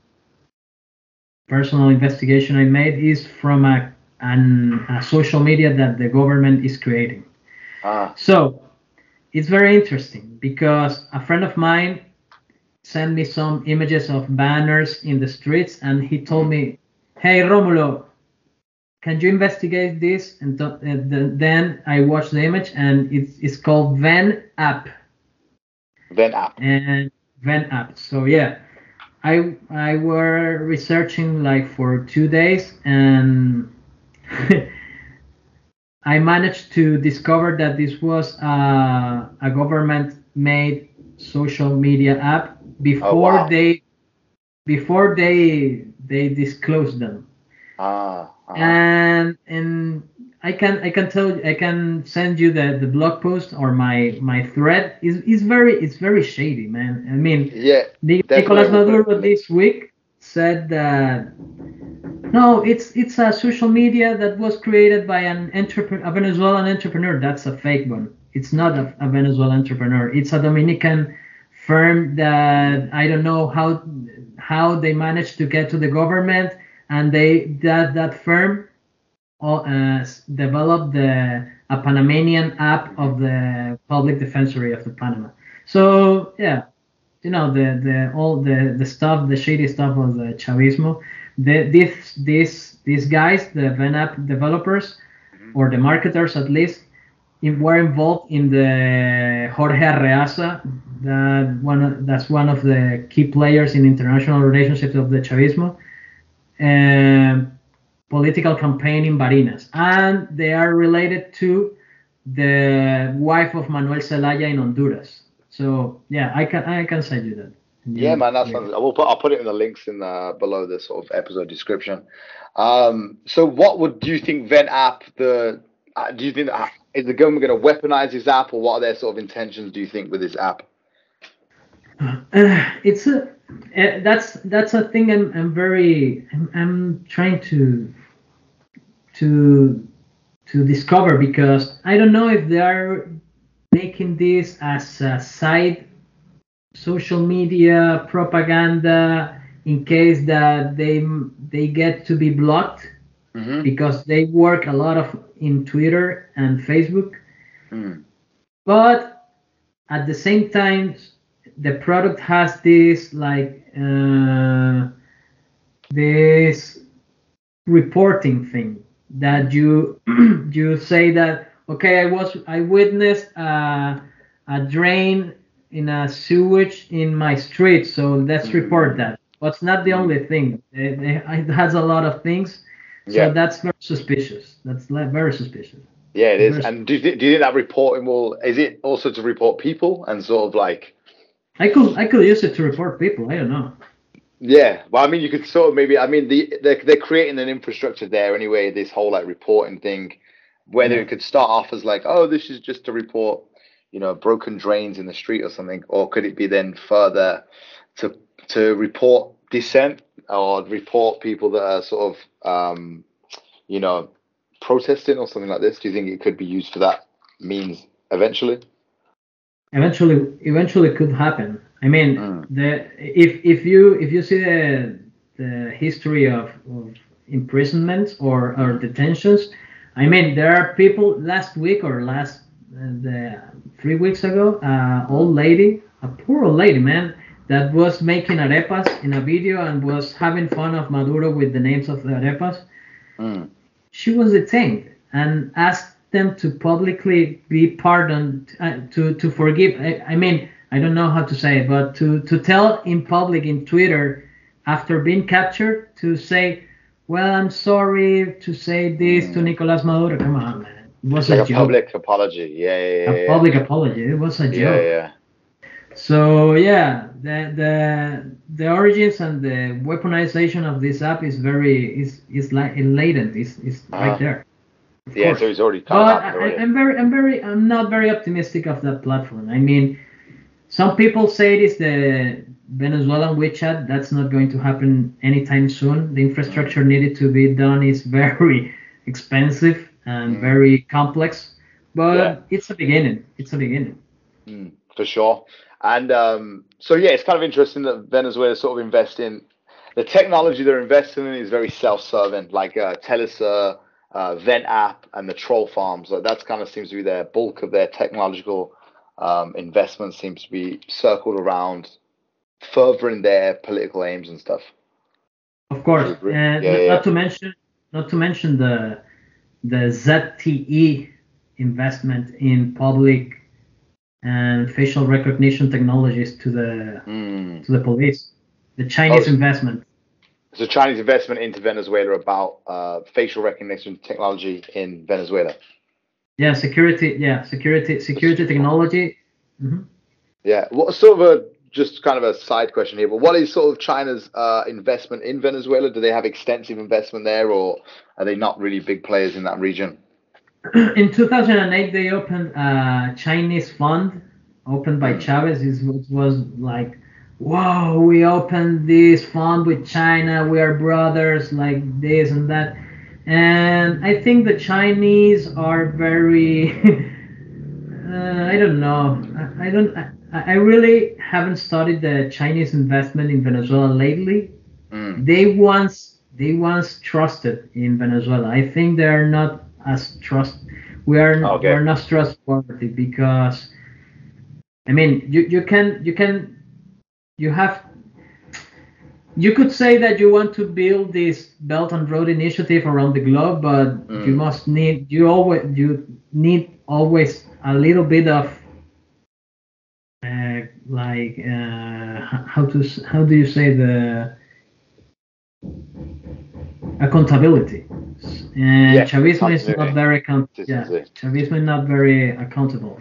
personal investigation I made. is from a an, a social media that the government is creating. Ah, So it's very interesting because a friend of mine sent me some images of banners in the streets and he told me, Hey Romulo, can you investigate this? And th- uh, then I watched the image and it's, it's called Ven App then app. and Ven App. So yeah, I I were researching like for two days and I managed to discover that this was a, a government-made social media app before wow. they before they they disclosed them Ah, ah. and and I can I can tell I can send you the, the blog post or my my thread is is very it's very shady man I mean yeah. Nicolas Maduro this week said that no, it's it's a social media that was created by an entrepreneur, a Venezuelan entrepreneur. That's a fake one. It's not a, a Venezuelan entrepreneur. It's a Dominican firm that I don't know how how they managed to get to the government, and they that that firm uh, developed the a Panamanian app of the public defensory of the Panama. So yeah, you know the the all the the stuff the shady stuff of the chavismo the this this these guys the VenApp developers or the marketers at least in, were involved in the jorge arreaza that one that's one of the key players in international relationships of the chavismo um, political campaign in barinas. And they are related to the wife of manuel zelaya in honduras. So yeah, I can I can send you that. Yeah, man, that sounds. I will put. I'll put it in the links in the below the sort of episode description. Um, so, what would do you think VenApp? The uh, do you think uh, is the government going to weaponize this app, or what are their sort of intentions? Do you think with this app? Uh, it's a uh, that's that's a thing I'm I'm very I'm, I'm trying to to to discover because I don't know if they are making this as a side social media propaganda in case that they they get to be blocked Mm-hmm. because they work a lot of in Twitter and Facebook Mm. but at the same time the product has this like uh, this reporting thing that you you say that okay i was i witnessed a, a drain in a sewage in my street so let's Mhm. report that but it's not the only thing it, it has a lot of things so Yeah. that's very suspicious that's very suspicious Yeah, it is. There's- And do you, do you think that reporting will? Is it also to report people and sort of like? i could i could use it to report people i don't know Yeah, well, I mean, you could sort of maybe. I mean, the they're, they're creating an infrastructure there anyway. This whole like reporting thing, whether Yeah. it could start off as like, oh, this is just to report, you know, broken drains in the street or something, or could it be then further to to report dissent or report people that are sort of, um, you know, protesting or something like this? Do you think it could be used for that means eventually? Eventually, eventually could happen. I mean, Mm. the if if you if you see the the history of, of imprisonments or or detentions, I mean, there are people last week or last the three weeks ago, uh, old lady, a poor old lady, man, that was making arepas in a video and was having fun of Maduro with the names of the arepas. Mm. She was detained and asked them to publicly be pardoned, uh, to to forgive. I, I mean, I don't know how to say it, but to to tell in public in Twitter after being captured to say, well, I'm sorry to say this to Nicolas Maduro. Come on, man. It was Like a a joke. public apology. Yeah, yeah, yeah. a yeah. public apology. It was a joke. Yeah, yeah. So yeah, the the the origins and the weaponization of this app is very is is like latent. Is is Uh-huh. right there. Of Yeah, course. so he's already of But I, already. I'm very, I'm very, I'm not very optimistic of that platform. I mean, some people say it is the Venezuelan WeChat. That's not going to happen anytime soon. The infrastructure needed to be done is very expensive and Mm. very complex. But Yeah. it's a beginning. It's a beginning. Mm, for sure. And um, so yeah, it's kind of interesting that Venezuela sort of invest in the technology they're investing in is very self-serving, like uh, Telesur, uh, VenApp, and the troll farms. Like that's kind of seems to be their bulk of their technological um, investment seems to be circled around furthering their political aims and stuff. Of course, and Yeah, not yeah. to mention, not to mention the the ZTE investment in public and facial recognition technologies to the Mm. to the police. The Chinese Oh. investment. So Chinese investment into Venezuela about uh, facial recognition technology in Venezuela. Yeah, security. Yeah, security. Security technology. hmm Yeah. What sort of a just kind of a side question here, but what is sort of China's uh, investment in Venezuela? Do they have extensive investment there, or are they not really big players in that region? In 2008, they opened a Chinese fund, opened by Mm. Chavez. It was, was like, wow, we opened this fund with China. We are brothers, like this and that. And I think the Chinese are very, uh, I don't know. I, I don't. I, I really haven't studied the Chinese investment in Venezuela lately Mm. they once they once trusted in Venezuela. I think they are not as trust. We are Okay. we are not trustworthy because I mean you you can you can you have you could say that you want to build this Belt and Road Initiative around the globe, but Mm. you must need you always you need always a little bit of like uh, how to how do you say the accountability. And Yeah, Chavismo is not very account- yeah, Chavismo is not very accountable.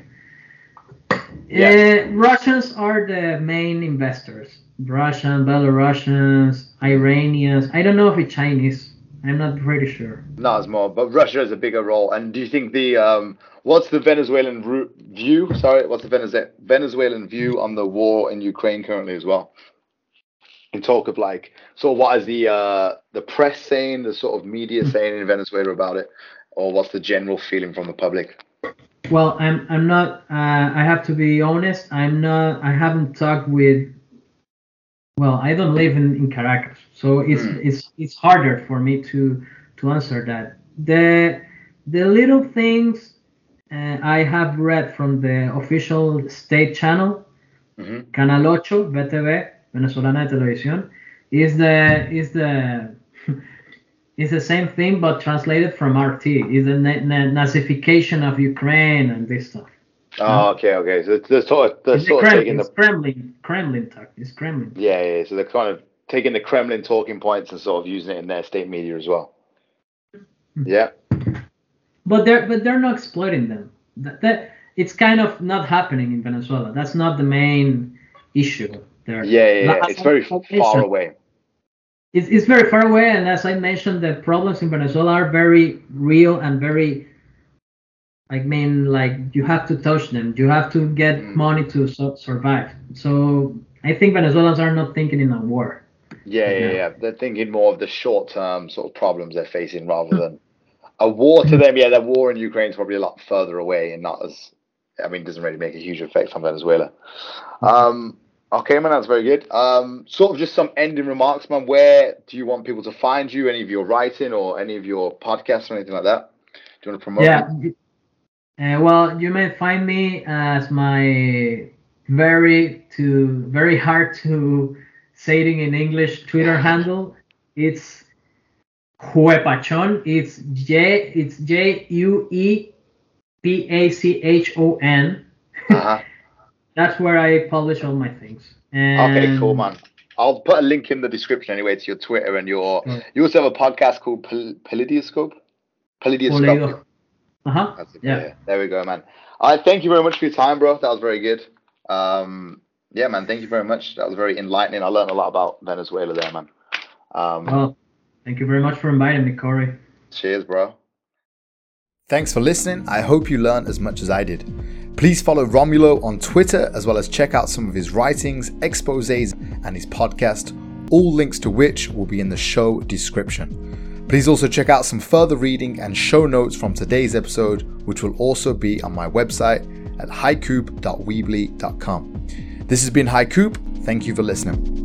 Yeah. Uh, Russians are the main investors. Russian, Belarusians, Iranians. I don't know if it's Chinese. I'm not pretty sure. Not as more, but Russia has a bigger role. And do you think the um, what's the Venezuelan view? Sorry, what's the Venezue- Venezuelan view on the war in Ukraine currently as well? In talk of like, so what is the uh, the press saying, the sort of media saying in Venezuela about it, or what's the general feeling from the public? Well, I'm I'm not. Uh, I have to be honest. I'm not. I haven't talked with. Well, I don't live in, in Caracas, so it's Mm. it's it's harder for me to to answer that. The the little things uh, I have read from the official state channel, hmm Canal 8, VTV, Venezolana de Televisión, is the is the is the same thing but translated from RT. Is the na- na- Nazification of Ukraine and this stuff. Oh, okay, okay. So they're sort of, they're It's, the sort of Kremlin, taking the it's Kremlin, Kremlin talk. It's Kremlin. yeah, yeah, yeah. So they're kind of taking the Kremlin talking points and sort of using it in their state media as well. Hmm. Yeah. But they're but they're not exploiting them. That, that it's kind of not happening in Venezuela. That's not the main issue there. Yeah, yeah, yeah. It's very far away. It's, it's very far away, and as I mentioned, the problems in Venezuela are very real and very. I mean, like you have to touch them. You have to get Mm. money to su- survive. So I think Venezuelans are not thinking in a war. Yeah, yeah, yeah. They're thinking more of the short term sort of problems they're facing rather than a war to them. Yeah, that war in Ukraine is probably a lot further away and not as, I mean, doesn't really make a huge effect on Venezuela. Um, okay, man, that's very good. Um, sort of just some ending remarks, man. Where do you want people to find you? Any of your writing or any of your podcasts or anything like that? Do you want to promote? Yeah. Uh, well, you may find me as my very to very hard to saying in English Twitter handle. It's Juepachon. It's J. It's J U E P A C H O N. Uh-huh. That's where I publish all my things. And Okay, cool, man. I'll put a link in the description anyway to your Twitter and your. You also have a podcast called Pal- Palladioscope. Palladioscope. Polego- Uh-huh. That's Yeah. yeah. There we go, man. All right, thank you very much for your time, bro. That was very good. Um, yeah, man. Thank you very much. That was very enlightening. I learned a lot about Venezuela there, man. Um, Well, thank you very much for inviting me, Corey. cheers, bro. Thanks for listening. I hope you learned as much as I did. Please follow Romulo on Twitter as well as check out some of his writings, exposes, and his podcast, all links to which will be in the show description. Please also check out some further reading and show notes from today's episode, which will also be on my website at highcoop.weebly.com. This has been High Coop. Thank you for listening.